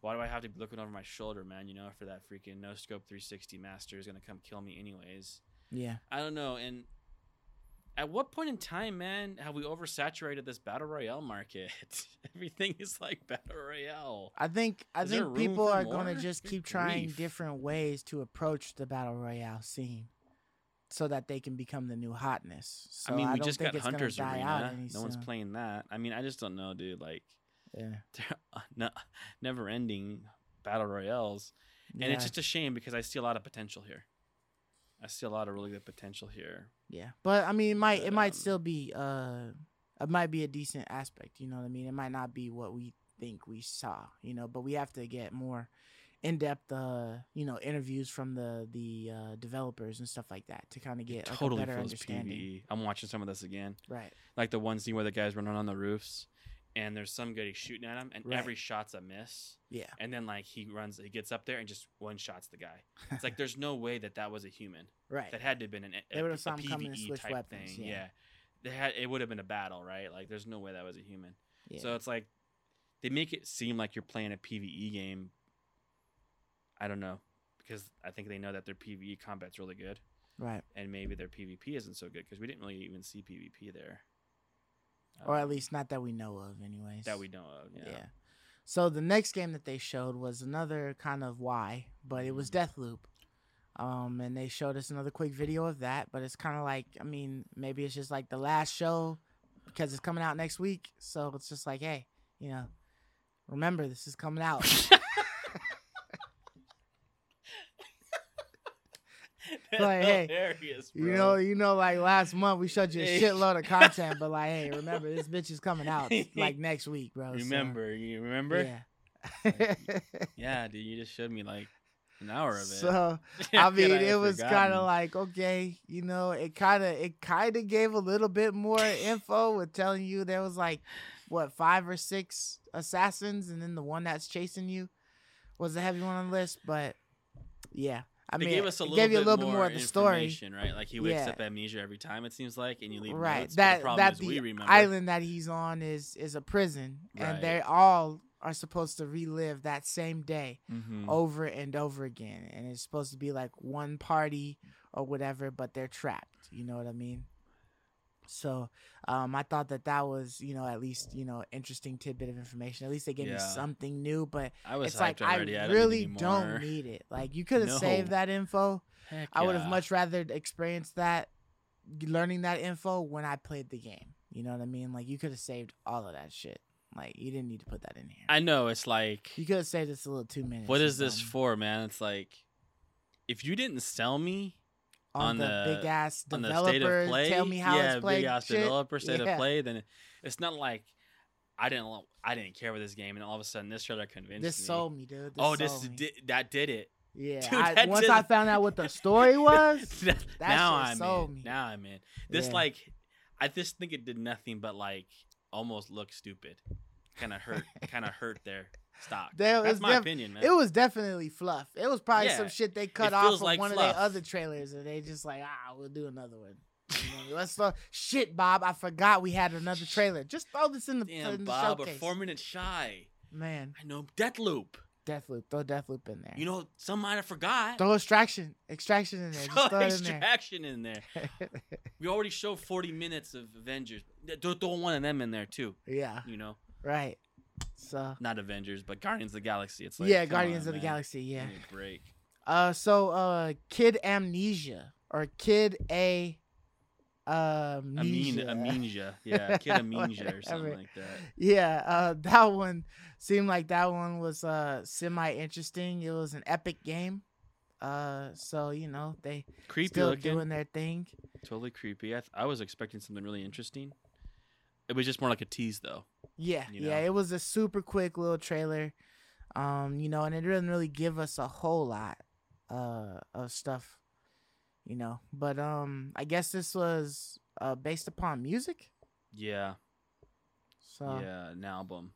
why do I have to be looking over my shoulder, man? You know, for that freaking no scope 360 master is gonna come kill me anyways. Yeah. I don't know. And at what point in time, man, have we oversaturated this battle royale market? Everything is like battle royale. I think I Is think people are going to just keep trying grief. different ways to approach the battle royale scene, so that they can become the new hotness. So I mean, we just got Hunter's Arena. No one's playing that. I mean, I just don't know, dude. Like, Yeah. no, never ending battle royales. And it's just a shame because I see a lot of potential here. I see a lot of really good potential here. Yeah, but I mean, it might it might um, still be uh, it might be a decent aspect. You know what I mean? It might not be what we think we saw. You know, but we have to get more in depth, uh, you know, interviews from the the uh, developers and stuff like that to kind of get like, totally a better understanding. PvE. I'm watching some of this again. Right. Like the one scene where the guy's running on the roofs and there's some guy shooting at him and Right. every shot's a miss. Yeah. And then like he runs, he gets up there and just one shots the guy. It's like there's no way that that was a human. right. That had to have been an, a, They would've a saw him coming and PvE type weapons, thing. yeah. Yeah. They had it would have been a battle, right? Like there's no way that was a human. yeah. So it's like they make it seem like you're playing a PvE game. I don't know because I think they know that their PvE combat's really good, right. and maybe their PvP isn't so good because we didn't really even see PvP there, Or at Um, least not that we know of, anyways. that we know of. Yeah. Yeah. So the next game that they showed was another kind of why, but it was Mhm. Deathloop. Um, and they showed us another quick video of that, but it's kind of like, I mean, maybe it's just like the last show because it's coming out next week. So it's just like, hey, you know, remember this is coming out. Like, hey, you know, you know, like last month we showed you a shitload of content, but like, hey, remember this bitch is coming out like next week, bro. so, remember, you remember? yeah. Yeah, dude, you just showed me like an hour of it. so I mean, have it was kind of like okay, you know, it kind of it kind of gave a little bit more info with telling you there was like what five or six assassins, and then the one that's chasing you was the heavy one on the list. But yeah, I they mean, gave us a little, gave you bit a little more bit more of the story, right? Like he wakes Yeah. up amnesia every time. It seems like, and you leave right? notes, That we the island that he's on is is a prison, Right. and they all are supposed to relive that same day Mhm. over and over again and it's supposed to be like one party or whatever but they're trapped you know what i mean so um i thought that that was you know at least you know interesting tidbit of information at least they gave Yeah. me something new but I was it's like already. i I, really need don't need it like you could have No. saved that info Heck i would have yeah. much rather experienced that learning that info when i played the game you know what i mean like you could have saved all of that shit like you didn't need to put that in here I know it's like, you could have saved us a little two minutes What is this for, man? It's like, if you didn't sell me on, on the, the- big ass developer state of play, tell me how yeah, it's played big ass shit. developer state Yeah. of play, then it, it's not like I didn't lo- I didn't care with this game, and all of a sudden this trailer convinced This me. This sold me, dude. This oh, this did, that did it. yeah. Dude, I, once did I found out what the story was, That- now I'm sold in. me. Now I'm in. This Yeah. like, I just think it did nothing but like almost look stupid. Kind of hurt. kind of hurt their stock. That's my def- opinion, man. it was definitely fluff. It was probably Yeah, some shit they cut off from like one fluff. of their other trailers, and they just like, ah, we'll do another one. You know, let's throw shit, Bob. I forgot we had another trailer. Just throw this in the, in Damn, the Bob, we're four minutes shy. Man, I know Deathloop. Deathloop. Throw Deathloop in there. You know, some might have forgot. throw extraction, extraction in there. Just Throw it in there. extraction in there. We already showed 40 minutes of Avengers. Throw, throw one of them in there too. yeah, You know, right. So not Avengers, but Guardians of the Galaxy. It's like yeah, Guardians on, of the. Galaxy. Yeah. Give me a break. Uh, so uh, Kid Amnesia or Kid A. Um, Amin, amnesia. Yeah, kid amnesia or something like that. Yeah, uh, that one seemed like that one was uh semi interesting. It was an epic game. Uh, so you know they Creepy still looking. doing their thing. Totally creepy. I, th- I was expecting something really interesting. It was just more like a tease, though. Yeah, You yeah, it was a super quick little trailer. Um, you know, and it didn't really give us a whole lot uh of stuff, you know. But um I guess this was uh based upon music. Yeah, So yeah, yeah, an album.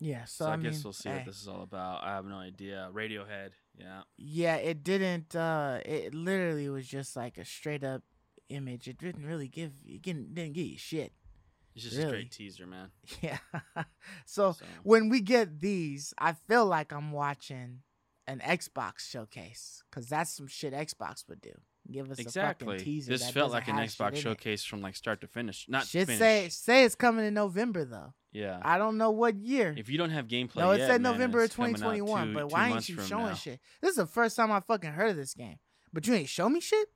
so, So, I, I, mean, guess we'll see hey, what this is all about. I have no idea. Radiohead. Yeah. Yeah, it didn't uh it literally was just like a straight up image. It didn't really give it didn't, didn't give you shit. It's just a Really? straight teaser, man. Yeah. so So, when we get these, I feel so so when we get these, I feel like I'm watching an Xbox showcase because that's some shit Xbox would do. Give us a exactly. fucking teaser. This that felt like an Xbox it. showcase from like start to finish. Not Shit finish. say say it's coming in November though. yeah. I don't know what year. If you don't have gameplay, no, it yet, said man, November of it's coming out 2021. two- but why ain't you showing now. shit? This is the first time I fucking heard of this game. But you ain't show me shit.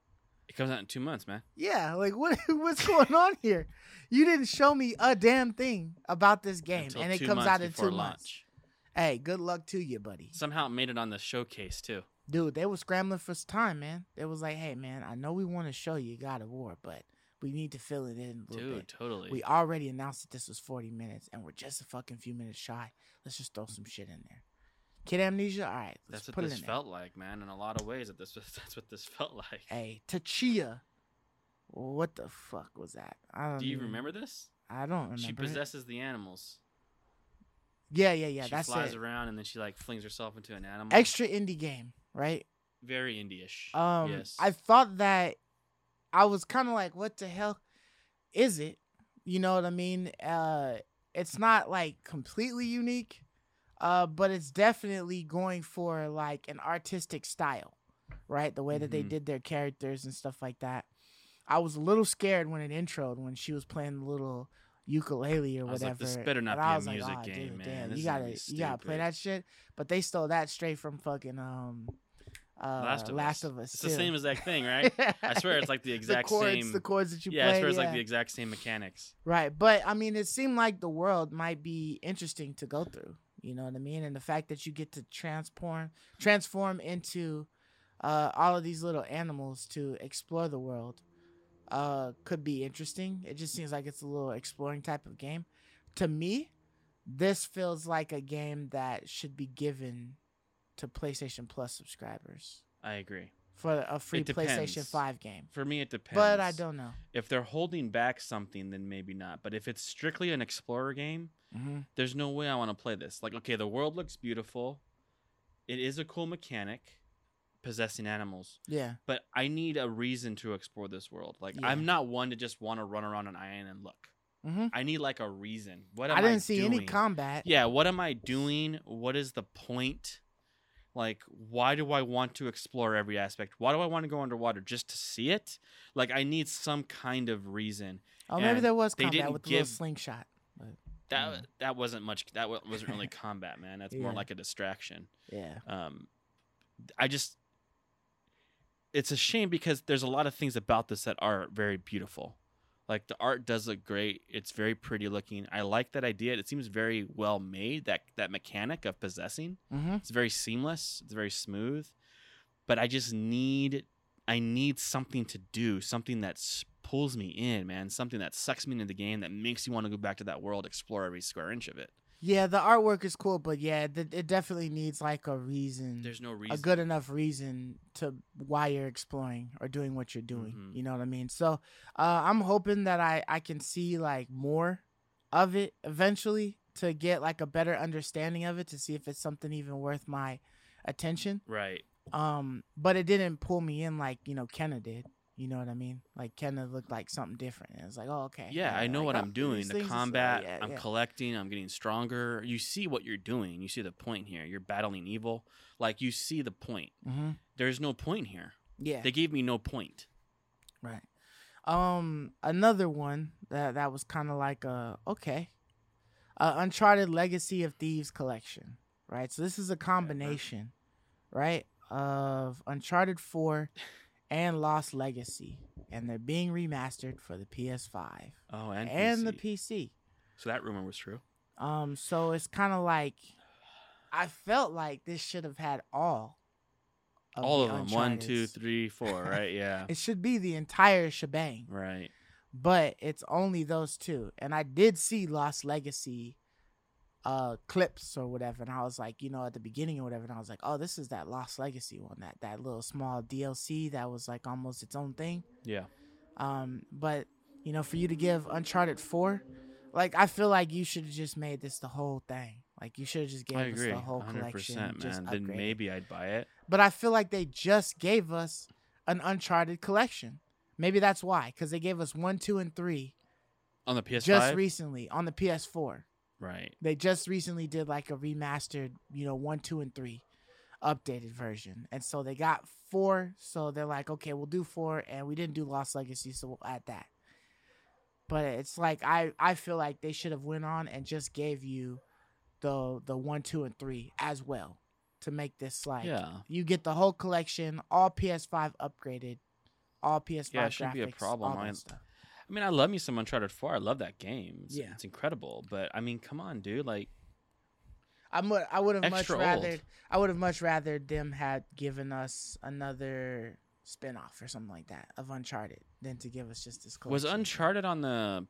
It comes out in two months, man. Yeah, like what? What's going on here? You didn't show me a damn thing about this game, Until and it comes out in two launch. months. Hey, good luck to you, buddy. Somehow it made it on the showcase too. Dude, they were scrambling for time, man. They was like, "Hey, man, I know we want to show you God of War, but we need to fill it in a little Dude, bit. totally. We already announced that this was 40 minutes, and we're just a fucking few minutes shy. Let's just throw some shit in there. Kid Amnesia, all right, let's that's what this it felt like, man. In a lot of ways, that this was, that's what this felt like. Hey, Tachia, what the fuck was that? I don't. Do you even- remember this? I don't remember. She it. possesses the animals. Yeah, yeah, yeah. she that's flies it. around and then she like flings herself into an animal. Extra indie game, right? Very indie-ish. Um, yes. I thought that I was kind of like, what the hell is it? You know what I mean? Uh, it's not like completely unique, uh, but it's definitely going for like an artistic style, right? The way that they Mhm. did their characters and stuff like that. I was a little scared when it introed when she was playing the little ukulele or I was like, whatever. this better not and be I a like, music "Aw, game, dude, man. Damn, you gotta, you gotta play that shit. But they stole that straight from fucking um, uh, Last of Last Us. of Us. It's the same exact thing, right? I swear it's like the exact the chords, same. The chords that you yeah, I play. swear it's yeah. like the exact same mechanics. right. But I mean, it seemed like the world might be interesting to go through. You know what I mean? And the fact that you get to transform, transform into uh, all of these little animals to explore the world, uh, could be interesting. It just seems like it's a little exploring type of game. To me, this feels like a game that should be given to PlayStation Plus subscribers I agree. For a free PlayStation 5 game. For me, it depends. But I don't know. If they're holding back something, then maybe not. But if it's strictly an explorer game, Mm-hmm. there's no way I want to play this. Like, okay, the world looks beautiful. It is a cool mechanic, possessing animals. Yeah. But I need a reason to explore this world. Like, Yeah. I'm not one to just want to run around an island and look. Mm-hmm. I need like a reason. What am I I, didn't see any combat. Yeah, what am I doing? What is the point? Like, why do I want to explore every aspect? Why do I want to go underwater just to see it? Like, I need some kind of reason. Oh, maybe there was combat with the little slingshot. But That Mm. that wasn't much. That wasn't really combat, man. That's more like a distraction. yeah. Um, I just, it's a shame because there's a lot of things about this that are very beautiful. Like the art does look great. It's very pretty looking. I like that idea. It seems very well made. That that mechanic of possessing. Mm-hmm. It's very seamless. It's very smooth. But I just need I need something to do, something that pulls me in, man, something that sucks me into the game that makes you want to go back to that world, explore every square inch of it. Yeah, the artwork is cool, but yeah, th- it definitely needs like a reason, There's no reason. a good enough reason to why you're exploring or doing what you're doing. Mhm. You know what I mean? So uh, I'm hoping that I I can see like more of it eventually to get like a better understanding of it to see if it's something even worth my attention. right. Um, but it didn't pull me in like you know Kena did. You know what I mean? Like Kena looked like something different. And it's like, oh okay. Yeah, I know like, what oh, I'm doing. The combat, yeah, I'm yeah. collecting, I'm getting stronger. You see what you're doing. You see the point here. You're battling evil. Like you see the point. Mhm. There's no point here. Yeah. They gave me no point. Right. Um, another one that that was kind of like uh okay, uh, Uncharted Legacy of Thieves collection. Right. So this is a combination, right, of Uncharted Four and Lost Legacy, and they're being remastered for the PS5 Oh, and, and the PC. PC. So that rumor was true. Um, so it's kind of like I felt like this should have had all. All the of them. One, two, Uncharteds. three, four. Right? Yeah. It should be the entire shebang. right. but it's only those two. And I did see Lost Legacy uh clips or whatever and I was like, you know, at the beginning or whatever and I was like, "Oh, this is that Lost Legacy one, that that little small DLC that was like almost its own thing." Yeah. Um but you know, for you to give Uncharted 4, like I feel like you should have just made this the whole thing. Like you should have just gave I us agree. the whole 100%, collection. man. Just Then maybe I'd buy it. But I feel like they just gave us an Uncharted collection. Maybe that's why, because they gave us one, two, and three On the PS5. just recently on the PS4. Right. They just recently did like a remastered, you know, one, two, and three updated version. And so they got four. So they're like, okay, we'll do four. And we didn't do Lost Legacy, so we'll add that. But it's like I, I feel like they should have went on and just gave you the the one, two, and three as well to make this like yeah. you get the whole collection, all PS5 upgraded, all PS5 Yeah, it shouldn't be a problem. all that I- stuff. I mean, I love me some Uncharted 4. I love that game. It's, Yeah. it's incredible. But I mean, come on, dude. Like, I mu- I would have much rather old. I would have much rather them had given us another spin-off or something like that of Uncharted than to give us just this was. Uncharted on the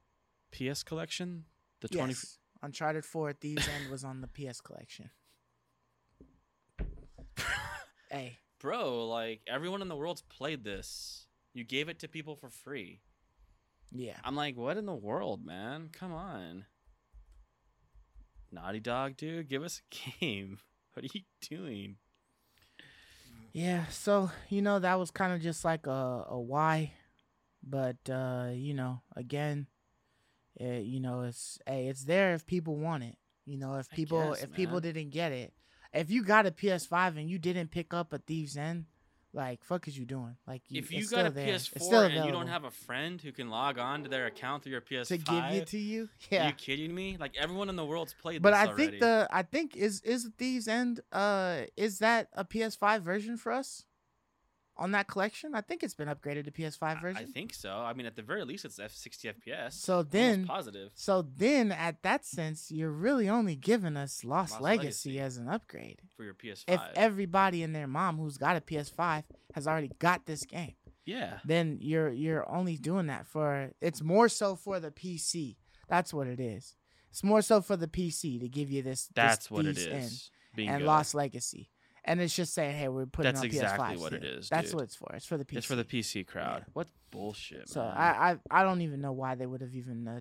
PS collection? The 20 yes. Uncharted 4 at Thieves End was on the PS collection. hey, Bro, like everyone in the world's played this. You gave it to people for free. Yeah. I'm like, what in the world, man? Come on. Naughty Dog, dude, give us a game. What are you doing? Yeah, so you know that was kind of just like a a why, but uh, you know, again, it, you know, it's hey, it's there if people want it. You know, if people guess, if people didn't get it, if you got a PS5 and you didn't pick up a Thieves End, like fuck is you doing? Like you, If you got a there. It's still PS4 and you don't have a friend who can log on to their account through your PS5, to give it to you, are yeah. you kidding me? Like everyone in the world's played But I already. think the I think is is Thieves End uh is that a PS5 version for us on that collection? I think it's been upgraded to PS5 version. I think so. I mean, at the very least, it's F 60 FPS. So then- positive. So then, at that sense, you're really only giving us Lost, Lost Legacy, Legacy. as an upgrade. for your PS5. If everybody and their mom who's got a PS5 has already got this game, yeah, then you're you're only doing that for it's more so for the PC. That's what it is. It's more so for the PC to give you this. this that's what it is. End. And. Lost Legacy, and it's just saying, hey, we're putting That's on exactly PS5. what it is, That's dude. what it's for. It's for the PC. It's for the PC crowd. Yeah. What bullshit, So man. I, I I don't even know why they would have even uh,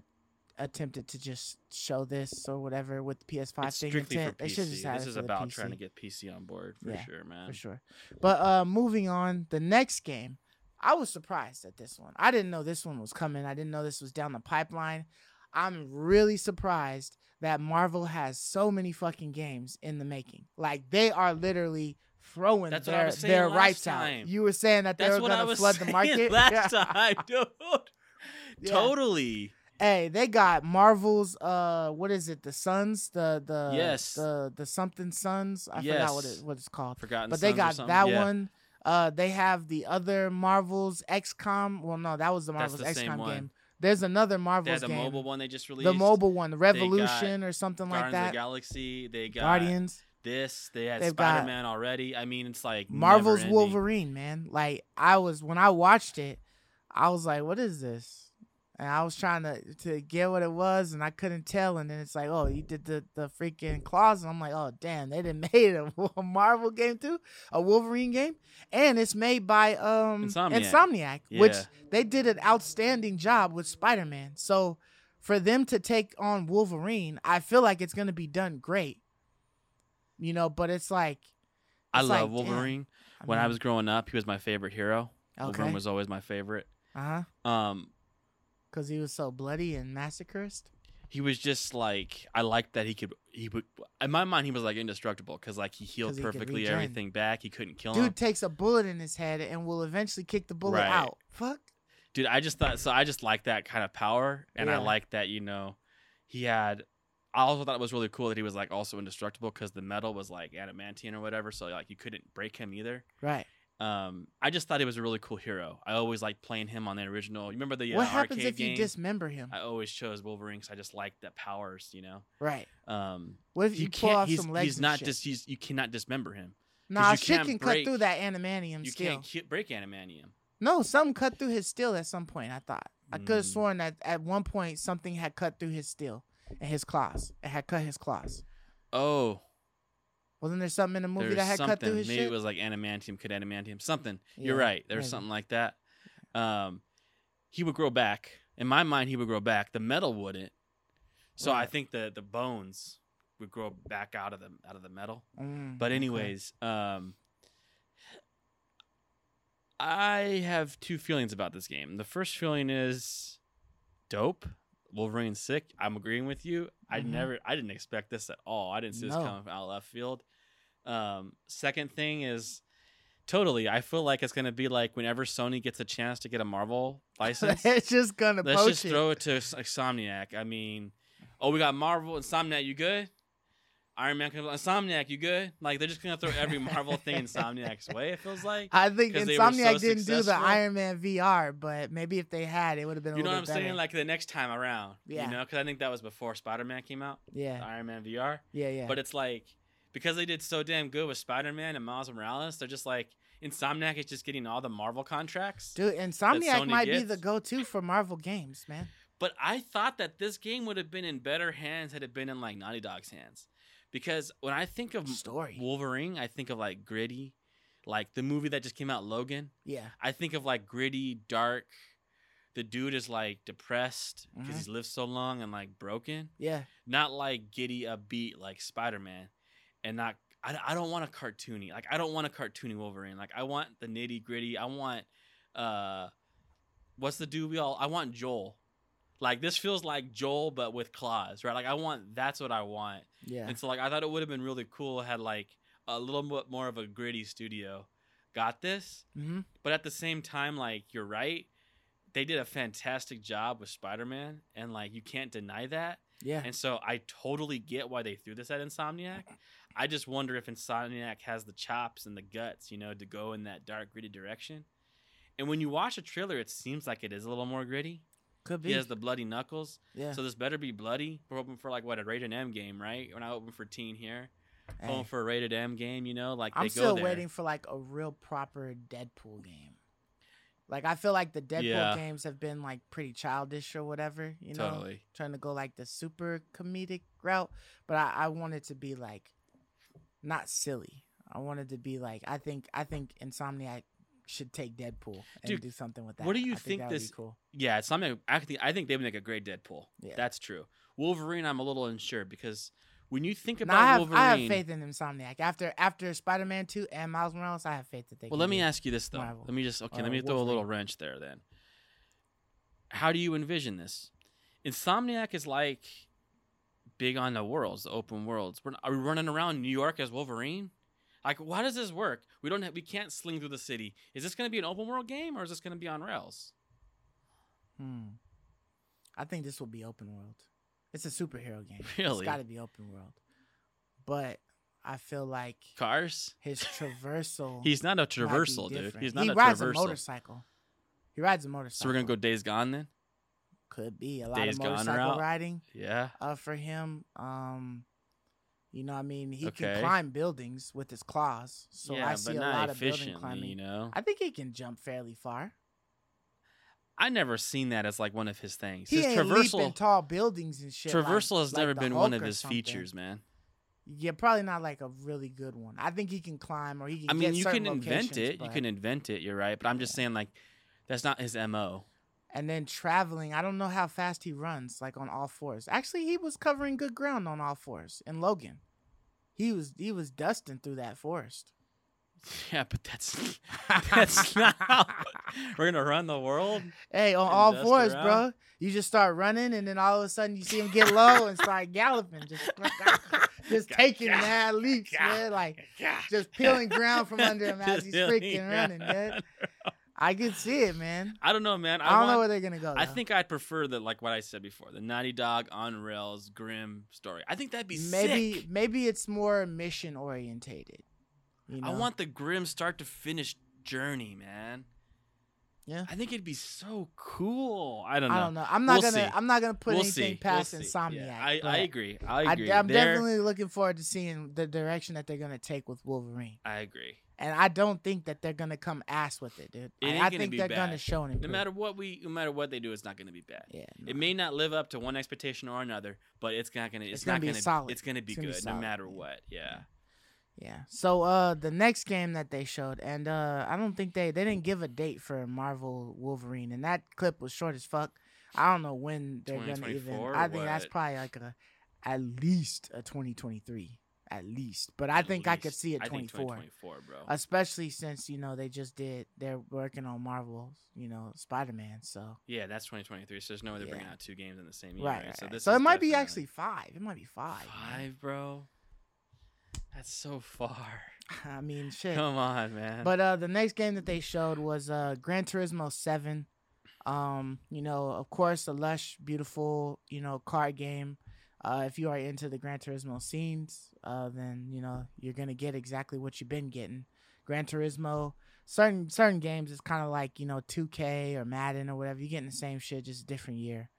attempted to just show this or whatever with the PS5 it's thing. strictly for intent. They should PC. just have This is about trying to get PC on board for Yeah, sure, man. for sure. But uh, moving on, the next game, I was surprised at this one. I didn't know this one was coming. I didn't know this was down the pipeline. I'm really surprised that Marvel has so many fucking games in the making. Like they are literally throwing That's their, their rights time. out. You were saying that they That's were gonna flood the market last Yeah. time, dude. Yeah. Totally. Hey, they got Marvel's uh what is it? The Suns, the the Yes. the the something Suns. I forgot what it what it's called. Forgotten. But they got that Yeah. one. Uh they have the other Marvel's XCOM. Well no, that was the Marvel's the XCOM game. There's another They Marvel's had the game. mobile one they just released. the mobile one, the Revolution or something Guardians like of the Galaxy. They got Guardians. this. They had Spider Man already. I mean, it's like Marvel's. Wolverine, man. Like I was when I watched it, I was like, "What is this?" And I was trying to to get what it was, and I couldn't tell. And then it's like, "Oh, you did the the freaking claws," and I'm like, "Oh, damn, they didn't made a, a Marvel game too, a Wolverine game, and it's made by um Insomniac. Insomniac, which they did an outstanding job with Spider Man. So for them to take on Wolverine, I feel like it's gonna be done great. You know, but it's like I love like. Wolverine. when I mean, was growing up, he was my favorite hero. okay, Wolverine was always my favorite. uh huh. Um, Because he was so bloody and massacrist. he was just like I liked that he could he would in my mind he was like indestructible because like he healed he perfectly everything back. He couldn't kill Dude him. Dude takes a bullet in his head and will eventually kick the bullet Right. out. Fuck. Dude, I just thought so. I just like that kind of power, and I Yeah. like that you know he had. I also thought it was really cool that he was like also indestructible because the metal was like adamantium or whatever, so like you couldn't break him either. Right. Um, I just thought he was a really cool hero. I always liked playing him on the original. You remember the uh, what happens if you dismember him? I always chose Wolverine because I just liked the powers, you know. right. Um, What if you, you pull can't. off He's, some legs? he's not just. He's you cannot dismember him. Nah, shit can't break- cut through that animanium You can't break adamantium. No, something cut through his steel at some point. I thought I could have Mm. sworn that at one point something had cut through his steel and his claws. It had cut his claws. Oh, Wasn't there something in the movie there's that had something. cut through his Maybe shit? it was like adamantium, could adamantium, something. You're right. There was maybe. something like that. Um, he would grow back. In my mind, he would grow back. The metal wouldn't. So I think the the bones would grow back out of the out of the metal. Mm, But okay. anyways, um, I have two feelings about this game. The first feeling is dope. Wolverine sick. I'm agreeing with you. I Mhm. never, I didn't expect this at all. I didn't see this No. coming from out left field. Um, second thing is, totally. I feel like it's gonna be like whenever Sony gets a chance to get a Marvel license, it's just gonna let's just it. throw it to Insomniac. I mean, oh, we got Marvel, Insomniac. You good? Iron Man, comes- Insomniac. You good? Like they're just gonna throw every Marvel thing Insomniac's way. It feels like. I think Insomniac so didn't do the. Iron Man VR, but maybe if they had, it would have been a You know what I'm bit saying? Like the next time around. Yeah. You know, because I think that was before Spider Man came out, yeah, Iron Man VR. yeah, yeah. But it's like because they did so damn good with Spider Man and Miles Morales, they're just like Insomniac is just getting all the Marvel contracts. Dude, Insomniac Sony might be the go-to for Marvel games, man. But I thought that this game would have been in better hands had it been in like Naughty Dog's hands. Because when I think of Story. Wolverine, I think of like gritty, like the movie that just came out, Logan. Yeah, I think of like gritty, dark. The dude is like depressed because Mhm. he's lived so long and like broken. yeah, Not like giddy, upbeat like Spider Man, and not. I, I don't want a cartoony. Like I don't want a cartoony Wolverine. Like I want the nitty gritty. I want uh, what's the dude we all? I want Joel. Like this feels like Joel but with claws, right? Like I want. That's what I want. yeah. And so like I thought it would have been really cool had like a little bit more of a gritty studio got this. hmm But at the same time, like you're right, they did a fantastic job with Spider-Man, and like you can't deny that. Yeah. And so I totally get why they threw this at Insomniac. I just wonder if Insomniac has the chops and the guts, you know, to go in that dark, gritty direction. And when you watch a trailer, it seems like it is a little more gritty. Could be. He has the bloody knuckles, yeah. so this better be bloody. We're hoping for like what a rated M game, right? We're not hoping for teen here. Hey, Hoping for a rated M game, you know, like I'm they still go there. waiting for like a real proper Deadpool game. Like I feel like the Deadpool Yeah. games have been like pretty childish or whatever, you know, Totally. trying to go like the super comedic route. But I, I want it to be like not silly. I wanted to be like I think I think Insomniac should take Deadpool and Dude, do something with that. what do you I think would this- cool? Yeah, it's something. I think I think they would make a great Deadpool. Yeah. That's true. Wolverine, I'm a little unsure because when you think about I have Wolverine, I have faith in Insomniac. After after Spider Man two and Miles Morales, I have faith that they. well, let me ask you this though. Marvel. Let me just okay. Or let me throw a little wrench there then. How do you envision this? Insomniac is like big on the worlds, the open worlds. We're, are we running around New York as Wolverine? Like, why does this work? We don't have, we can't sling through the city. Is this going to be an open world game or is this going to be on rails? Hmm. I think this will be open world. It's a superhero game. Really? It's got to be open world. But I feel like Cars? his traversal. He's not a traversal, dude. He's not he a rides traversal. a motorcycle. He rides a motorcycle. So we're gonna go Days Gone then? Could be a lot Days of Gone motorcycle riding Yeah. uh, for him. Um, you know, what I mean, he Okay. can climb buildings with his claws. So yeah, I see a lot of building climbing. you know. I think he can jump fairly far. I never seen that as like one of his things. He his ain't traversal leaping tall buildings and shit. like- traversal has like never been one of his something. features, man. Yeah, probably not like a really good one. I think he can climb or he can. I mean, you can invent it. You can invent it. You're right, but I'm just saying like that's not his mo. And then traveling, I don't know how fast he runs, like on all fours. Actually, he was covering good ground on all fours in Logan. He was he was dusting through that forest. Yeah, but that's that's not. How, we're gonna run the world. Hey, on all fours, around? bro. You just start running, and then all of a sudden you see him get low and start galloping, just just taking mad leaps, man. Like just peeling ground from under him as he's freaking running, dude. I can see it, man. I don't know, man. I, I, don't want, know where they're gonna go. I think I'd prefer the like what I said before, the Naughty Dog on rails grim story. I think that'd be maybe sick. maybe it's more mission orientated. You know? I want the grim start to finish journey, man. Yeah. I think it'd be so cool. I don't know. I don't know. I'm not We'll gonna. see. I'm not gonna put we'll anything see. past we'll. Insomniac. Yeah, I, I agree. I agree. I, am definitely looking forward to seeing the direction that they're gonna take with Wolverine, I agree. And I don't think that they're gonna come ass with it, dude. It I gonna think be they're bad. gonna show an No matter what we, no matter what they do, it's not going to be bad. yeah, It may not live up to one expectation or another, but it's not going to. It's, It's gonna not be going to. solid. It's going to be It's gonna be good no matter what. Yeah. Yeah. So uh the next game that they showed, and uh I don't think they they didn't give a date for Marvel Wolverine, and that clip was short as fuck. I don't know when they're gonna even. I think that's probably like a at least a 2023 at least. But I At think I could see it I think 24, 2024, bro. especially since you know they just did. They're working on Marvel's, you know, Spider Man. So yeah, that's 2023. So there's no way they're bringing out two games in the same year. right, Right. So this. so it might be actually five. It might be five. man. five, bro. That's so far. I mean, shit. Come on, man. But uh, the next game that they showed was uh, Gran Turismo Seven. Um, you know, of course, a lush, beautiful, you know, card game. Uh, if you are into the Gran Turismo scenes, uh, then you know you're gonna get exactly what you've been getting. Gran Turismo, certain certain games, it's kind of like you know 2K or Madden or whatever. You're getting the same shit, just a different year,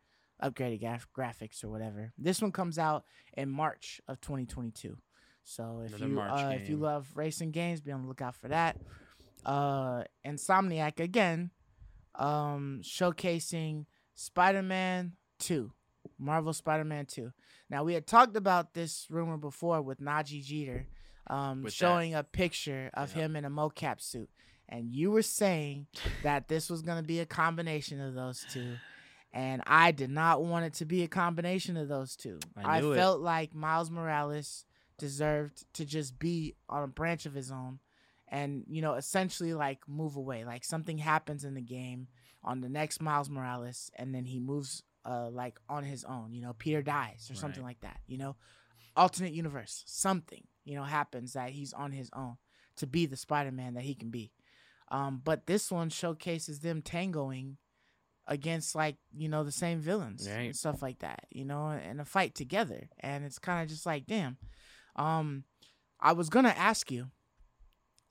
upgraded graf- graphics or whatever. This one comes out in March of 2022. So if Another you uh, if you love racing games, be on the lookout for that. Uh, Insomniac again, um, showcasing Spider-Man 2, Marvel Spider-Man 2. Now we had talked about this rumor before with Nadji Jeter, um, With that- showing a picture of Yeah. him in a mocap suit, and you were saying that this was going to be a combination of those two. And I did not want it to be a combination of those two. I I, felt like Miles Morales deserved to just be on a branch of his own and, you know, essentially like move away. Like something happens in the game on the next Miles Morales and then he moves uh like on his own. You know, Peter dies or something like that, you know? Alternate universe, something, you know, happens that he's on his own to be the Spider-Man that he can be. Um, but this one showcases them tangoing against like you know the same villains Right. and stuff like that you know and a fight together and it's kind of just like damn um i was gonna ask you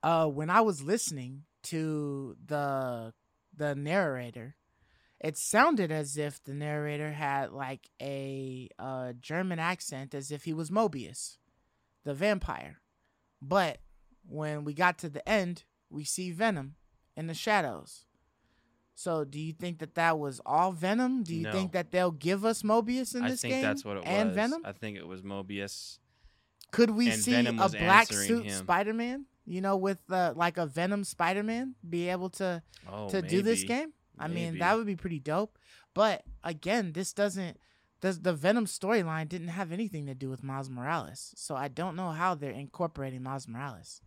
uh when i was listening to the the narrator it sounded as if the narrator had like a uh german accent as if he was Morbius the vampire but when we got to the end we see venom in the shadows so do you think that that was all venom do you No. think that they'll give us Morbius in I this game? I think that's what it and was. venom I think it was Morbius. could we And see Venom a black suit spider-man you know with uh, like a venom spider-man be able to Oh, to do this game. I mean, that would be pretty dope. But again, this doesn't. Does the Venom storyline didn't have anything to do with Miles Morales, so I don't know how they're incorporating Miles Morales,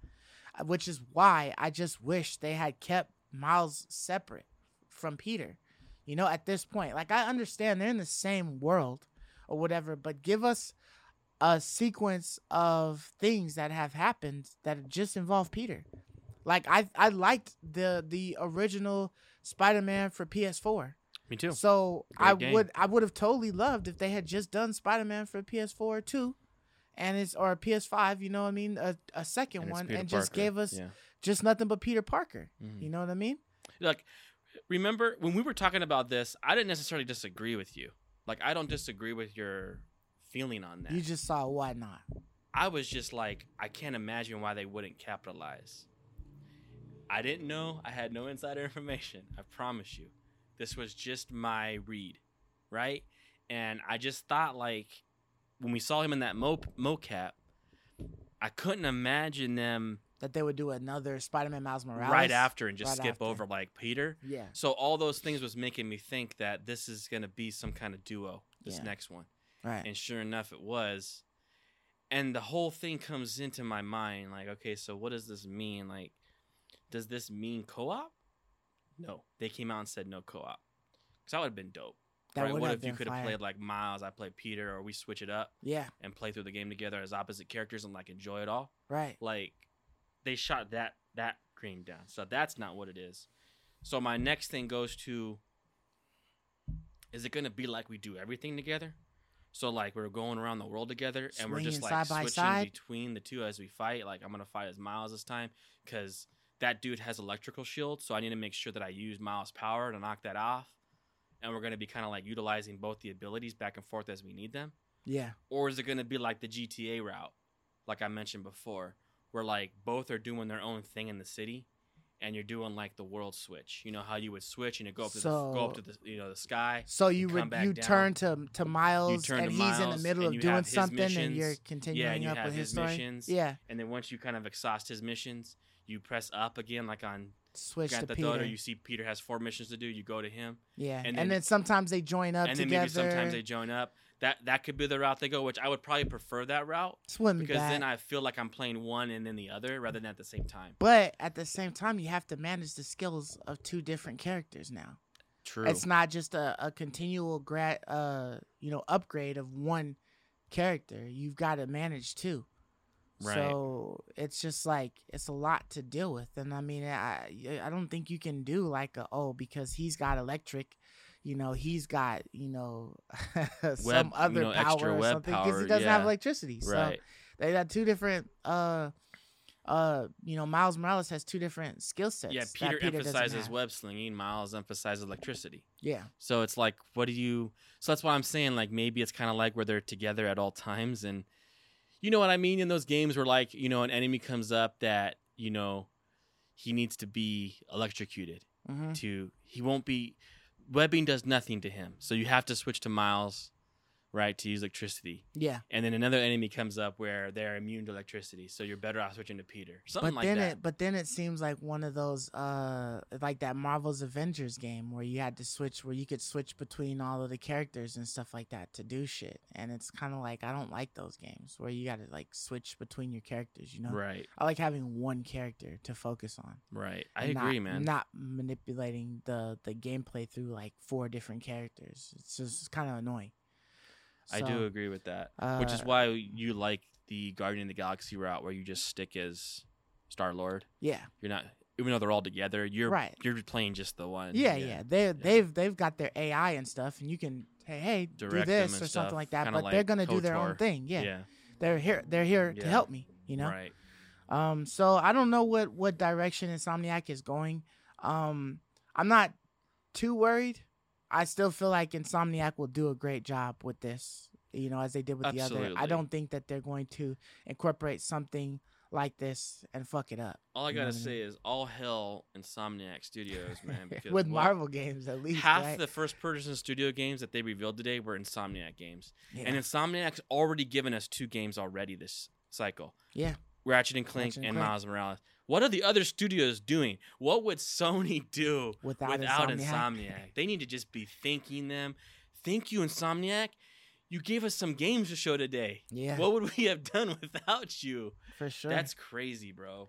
Uh, which is why I just wish they had kept Miles separate from Peter. You know, at this point, like I understand they're in the same world or whatever, but give us a sequence of things that have happened that just involve Peter. Like I I liked the the original Spider-Man for PS4. Me too. So Great I game. would I would have totally loved if they had just done Spider-Man for PS4 too. And it's or PS5, you know what I mean, a, a second And one and just gave us Yeah. just nothing but Peter Parker. Mhm. You know what I mean? like remember when we were talking about this i didn't necessarily disagree with you like i don't disagree with your feeling on that You just saw why not. i was just like i can't imagine why they wouldn't capitalize i didn't know i had no insider information i promise you this was just my read right and i just thought like when we saw him in that mo- mocap i couldn't imagine them That they would do another Spider-Man Miles Morales right after and just right skip after. over like peter Yeah. so all those things was making me think that this is going to be some kind of duo this Yeah. next one Right. and sure enough it was and the whole thing comes into my mind like okay so what does this mean like does this mean co-op? No. They came out and said no co-op. Because that would have been dope. That right what if you could have played like miles i played peter or we switch it up Yeah. and play through the game together as opposite characters and like enjoy it all? Right. like they shot that that cream down. So that's not what it is. So my next thing goes to is it going to be like we do everything together? So like we're going around the world together and we're just like switching between the two as we fight. Like i'm going to fight as miles this time because that dude has electrical shield so i need to make sure that i use miles power to knock that off and we're going to be kind of like utilizing both the abilities back and forth as we need them Yeah. or is it going to be like the GTA route, like I mentioned before, where like both are doing their own thing in the city, and you're doing like the world switch. You know how you would switch and you go up to the, go up to the you know the sky. So you would you down. turn to to Miles turn and to he's in the middle of doing something and you're Yeah, continuing and you up with his, his missions. Yeah. And then once you kind of exhaust his missions, you press up again, like on switch Grand Theft Auto, you see Peter has four missions to do, you go to him, yeah, and and then- then, sometimes they join up and then together. maybe sometimes they join up. That that could be the route they go, which I would probably prefer that route be because then I feel like I'm playing one and then the other rather than at the same time. but at the same time, you have to manage the skills of two different characters now. True. It's not just a, a continual grad, uh, you know, upgrade of one character. You've got to manage two. Right. So it's just like it's a lot to deal with, and I mean, I I don't think you can do like a oh because he's got electric, you know, he's got you know some Web- you other know, power extra or web something because he doesn't have yeah. electricity. So right. they got two different uh uh you know Miles Morales has two different skill sets. Yeah, that Peter, emphasizes web slinging, Miles emphasizes electricity. Yeah, So it's like, what do you? So that's why I'm saying, like, maybe it's kind of like where they're together at all times, and you know what I mean? In those games where, like, you know, an enemy comes up that you know he needs to be electrocuted hmm to he won't be webbing does nothing to him, so you have to switch to Miles, right, to use electricity, yeah. and then another enemy comes up where they're immune to electricity, so you're better off switching to Peter, something but like then that. it but then it seems like one of those uh like that Marvel's Avengers game where you had to switch where you could switch between all of the characters and stuff like that to do shit. And it's kind of like I don't like those games where you got to like switch between your characters, you know? Right, I like having one character to focus on. right. I and agree, not, man. Not manipulating the the gameplay through like four different characters. It's just kind of annoying. I do agree with that. which is uh, why you like the Guardian of the Galaxy route where you just stick as Star Lord. Yeah. You're not even though they're all together, you're Right. you're playing just the one. Yeah, yeah. They they've they've got their AI and stuff, and you can hey hey Drax do this or something like that. kinda But they're gonna do their own thing. Yeah. Yeah. they're here. They're here to help me. You know. Right. Um. So I don't know what what direction Insomniac is going. Um. I'm not too worried. I still feel like Insomniac will do a great job with this. You know, as they did with the other. I don't think that they're going to incorporate something like this and fuck it up All I gotta I say is all hell Insomniac Studios, man. Because with what- Marvel games at least. half right? the first person studio games that they revealed today were Insomniac games. yeah. And Insomniac's already given us two games already this cycle. Yeah. Ratchet and Clank Ratchet and and Clank. Miles Morales. What are the other studios doing? What would Sony do without, without Insomniac. Insomniac. They need to just be thanking them. Thank you, Insomniac. You gave us some games to show today. Yeah, What would we have done without you? for sure. That's crazy, bro.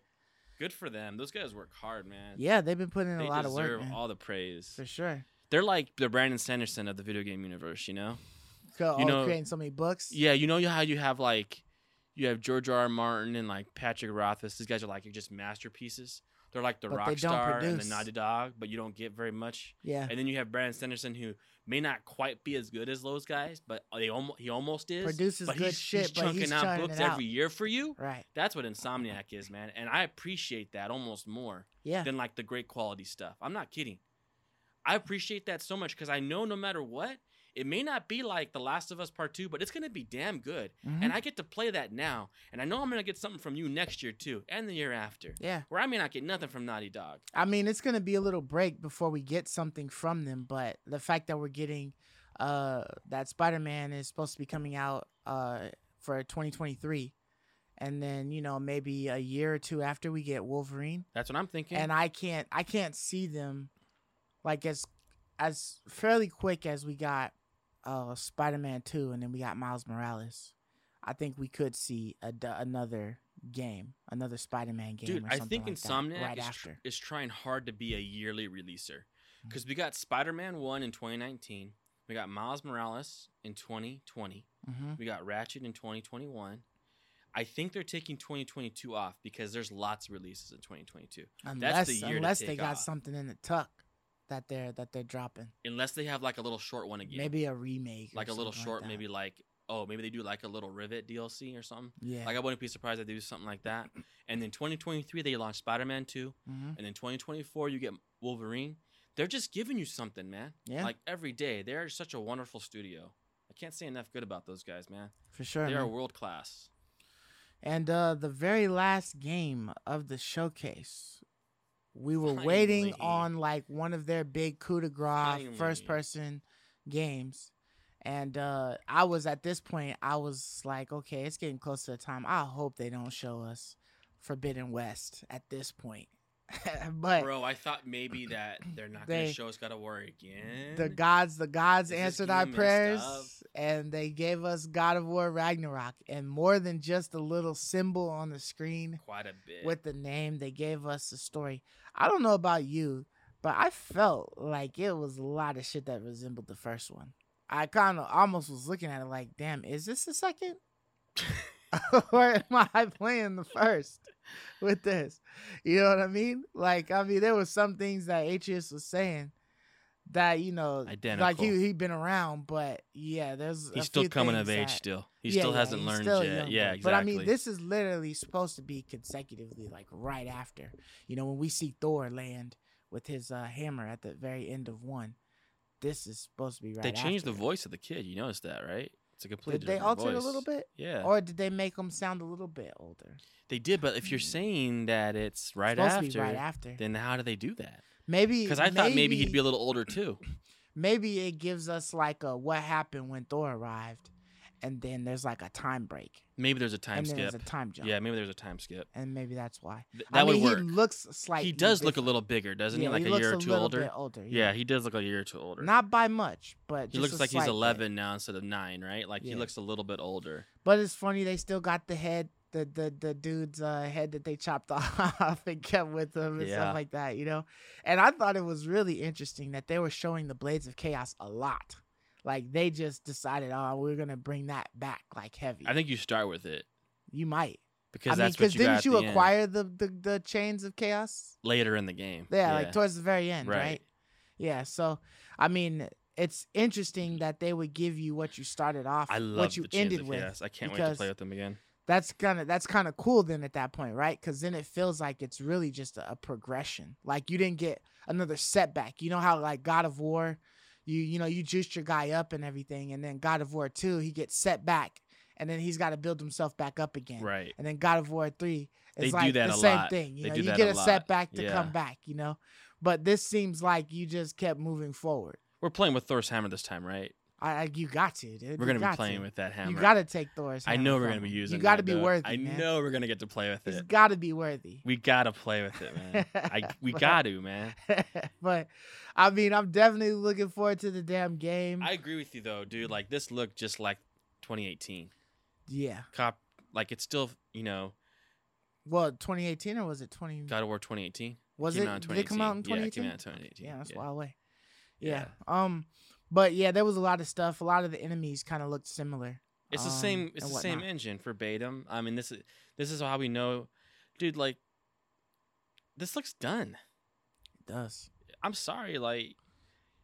Good for them. Those guys work hard, man. yeah, they've been putting in they a lot of deserve work, man. all the praise. for sure. They're like the Brandon Sanderson of the video game universe, you know? You know- creating so many books. Yeah, you know how you have like you have George R. R. Martin and like Patrick Rothfuss. These guys are like just masterpieces. They're like the But rock star and the produce. Naughty Dog, but you don't get very much. yeah. And then you have Brandon Sanderson, who may not quite be as good as those guys, but they almost he almost is. Produces but good he's, shit, he's but chunking he's out books out. every year for you. Right. That's what Insomniac is, man, and I appreciate that almost more Yeah. than like the great quality stuff. I'm not kidding. I appreciate that so much because I know no matter what, it may not be like The Last of Us Part Two, but it's gonna be damn good, Mhm. and I get to play that now, and I know I'm gonna get something from you next year too, and the year after, yeah. where I may not get nothing from Naughty Dog. I mean, it's gonna be a little break before we get something from them, but the fact that we're getting uh that Spider-Man is supposed to be coming out uh for 2023 and then, you know, maybe a year or two after we get Wolverine. That's what I'm thinking. And I can't I can't see them like as as fairly quick as we got uh Spider-Man 2 and then we got Miles Morales. I think we could see a, another game, another Spider-Man game Dude, or I something think like that Insomniac right is, tr- is trying hard to be a yearly releaser. Mm-hmm. Because we got Spider Man 1 in 2019. We got Miles Morales in 2020. Mhm. We got Ratchet in 2021. I think they're taking 2022 off because there's lots of releases in 2022. Unless the year to unless they take got off. something in the tuck that they're that they're dropping. Unless they have like a little short one again. Maybe a remake. like a little short, that. maybe like, oh, maybe they do like a little Rivet DLC or something. Yeah. Like I wouldn't be surprised if they do something like that. And then 2023 they launch Spider Man 2. hmm And then 2024 you get Wolverine. They're just giving you something, man. Yeah. Like every day. They're such a wonderful studio. I can't say enough good about those guys, man. for sure. They are world class. And uh, the very last game of the showcase, we were waiting on like one of their big coup de grace first person games. And uh, I was at this point, I was like, okay, it's getting close to the time. I hope they don't show us Forbidden West at this point. but Bro, I thought maybe that they're not They- gonna show us God of War again. the gods, the gods answered our prayers? And they gave us God of War Ragnarok, and more than just a little symbol on the screen quite a bit. with the name, they gave us a story. I don't know about you, but I felt like it was a lot of shit that resembled the first one. I kind of almost was looking at it like, damn, is this the second? or am I playing the first with this? You know what I mean? Like, I mean, there was some things that Atreus was saying that you know, like he he been around, but yeah, there's He's still coming of age that- still. He Yeah, still yeah, hasn't learned still yet. Yeah, exactly. But I mean, this is literally supposed to be consecutively, like right after. You know, when we see Thor land with his uh, hammer at the very end of one, this is supposed to be right. they changed the voice of the kid. You noticed that, right? It's a completely Did they alter it a little bit, Yeah, or did they make him sound a little bit older? they did. But if you're Mm. saying that it's right supposed after, right after. then how do they do that? Maybe Because I thought maybe he'd be a little older too. maybe it gives us like a what happened when Thor arrived, and then there's like a time break, Maybe there's a time and skip. there's a time jump. Yeah, maybe there's a time skip. and maybe that's why. Th- I that mean, would work. he looks slightly. he does look a little bigger, doesn't yeah, he? Like he a year or two older. Older. Yeah, he does look a year or two older. not by much, but he looks like he's slight bit. 11 now instead of nine, right? Like he looks a little bit older. But it's funny they still got the head, the the the dude's uh, head that they chopped off and kept with them and Yeah. stuff like that, you know. And I thought it was really interesting that they were showing the Blades of Chaos a lot. Like they just decided, oh, we're gonna bring that back like heavy. I think you start with it you might. because I mean, that's what didn't you the acquire the, the the chains of chaos? later in the game. Yeah, like towards the very end, right. Right. Yeah. So I mean, it's interesting that they would give you what you started off, I love what you the Chains ended of with. Chaos. I can't wait to play with them again. That's kind of that's kind of cool then at that point right because then it feels like it's really just a, a progression like you didn't get another setback you know how like god of war you you know you juiced your guy up and everything and then god of war 2 he gets set back and then he's got to build himself back up again Right. and then god of war 3 They is do like the same lot. thing you They know you get a a lot. setback to Yeah. come back you know but this seems like you just kept moving forward We're playing with Thor's hammer this time, right? I, I you got to dude We're You gonna be playing to. with that hammer. you got to take Thor's I know we're gonna be using. you got to be though. worthy I man. know we're gonna get to play with it's it. got to be worthy We gotta play with it, man. I we got to, man. but I mean, I'm definitely looking forward to the damn game. I agree with you though, dude. Like this looked just like 2018. yeah. Cop, like it's still, you know, Well, 2018 or was it 20? God of War 2018. was it? Did it come out in 2018. Yeah, it came out in 2018. Yeah, that's yeah. a while away. Yeah. Um, but yeah, there was a lot of stuff. A lot of the enemies kind of looked similar. It's the um, same. It's and the same engine verbatim. I mean, this is this is how we know, dude. Like, this looks done. It does. I'm sorry. Like,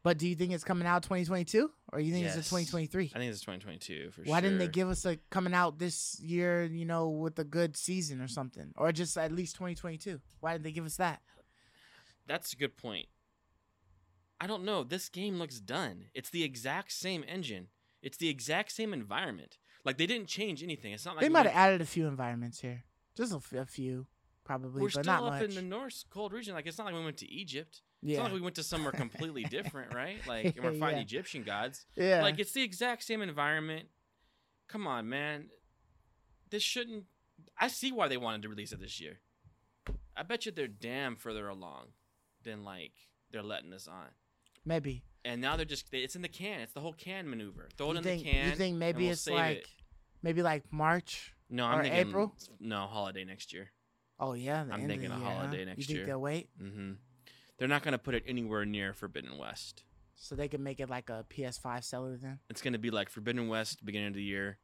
But do you think it's coming out 2022 or you think it's Yes. a 2023? I think it's 2022 for sure. Why didn't they give us a coming out this year, you know, with a good season or something? Or just at least 2022? Why didn't they give us that? That's a good point. I don't know. This game looks done. It's the exact same engine. It's the exact same environment. Like they didn't change anything. It's not like they might have added a few environments here. Just a, f- a few, probably, We're but still not up much. in the North cold region. Like it's not like we went to Egypt. It's yeah. not like we went to somewhere completely different, right? Like and we're fighting Yeah. Egyptian gods. yeah. Like it's the exact same environment. Come on, man. This shouldn't. I see why they wanted to release it this year. I bet you they're damn further along than like they're letting us on. Maybe. And now they're just. It's in the can. It's the whole can maneuver. Throw it You in think, the can. you think maybe we'll it's like it. maybe like March? No, I'm or thinking April? No, holiday next year. Oh yeah, the I'm end thinking a year, huh? holiday You next think year. they'll wait Mm-hmm. They're not gonna put it anywhere near Forbidden West. so they can make it like a PS5 seller then? It's gonna be like Forbidden West beginning of the year.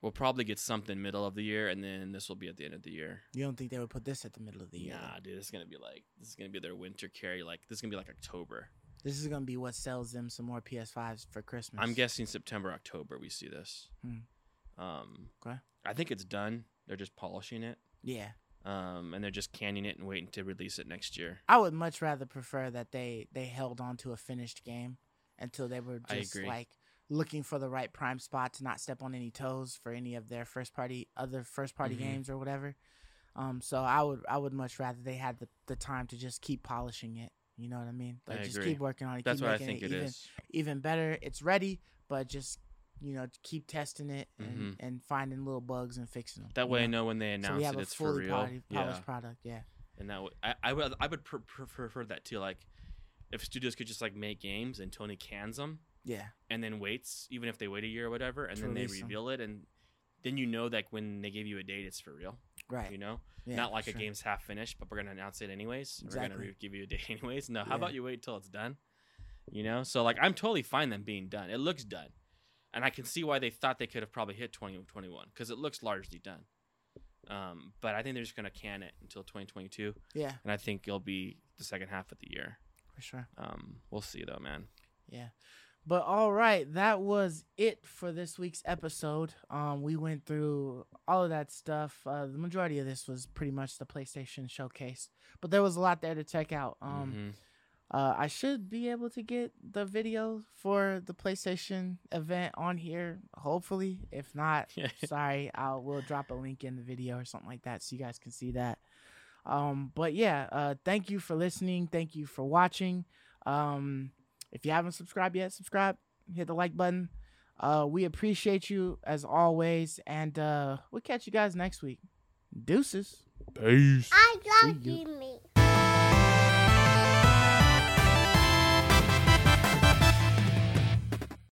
We'll probably get something middle of the year, and then this will be at the end of the year. You don't think they would put this at the middle of the year? Nah, dude, this is gonna be like this is gonna be their winter carry. Like this is gonna be like October. This is gonna be what sells them some more PS5s for Christmas. I'm guessing September, October we see this. Hmm. Um, Okay. I think it's done. They're just polishing it. Yeah, Um, and they're just canning it and waiting to release it next year. I would much rather prefer that they they held on to a finished game until they were just like looking for the right prime spot to not step on any toes for any of their first party other first party Mhm. games or whatever. Um, so I would I would much rather they had the, the time to just keep polishing it. You know what I mean? I Like just agree. keep working on it. That's keep what I making think it even, is. even better. It's ready, but just you know keep testing it and, Mhm. and finding little bugs and fixing them. That way I know when they So announce have it, it's for real. polished, polished yeah. product. Yeah. and that would I, I would I would pr- pr- prefer that too. Like, if studios could just like make games and Sony cans them Yeah. and then waits, even if they wait a year or whatever, and To then they reveal it, and then you know that when they give you a date, it's for real. Right. You know, Yeah, not like sure. a game's half finished, but we're gonna announce it anyways. We're gonna re- give you a date anyways. No, how Yeah. about you wait until it's done? You know, so like I'm totally fine them being done. It looks done, and I can see why they thought they could have probably hit 2021 because it looks largely done. Um, but I think they're just gonna can it until 2022, Yeah, and I think it'll be the second half of the year. for sure. Um, we'll see though, man. Yeah. But all right, that was it for this week's episode. Um, we went through all of that stuff. Uh, the majority of this was pretty much the PlayStation showcase, but there was a lot there to check out. Um, Mhm. uh, I should be able to get the video for the PlayStation event on here, hopefully. If not, sorry, I'll we'll drop a link in the video or something like that so you guys can see that. Um, but yeah, uh, thank you for listening. Thank you for watching. Um, if you haven't subscribed yet, subscribe. Hit the like button. Uh, we appreciate you as always, and uh, we'll catch you guys next week. Deuces. Peace. I love you. you.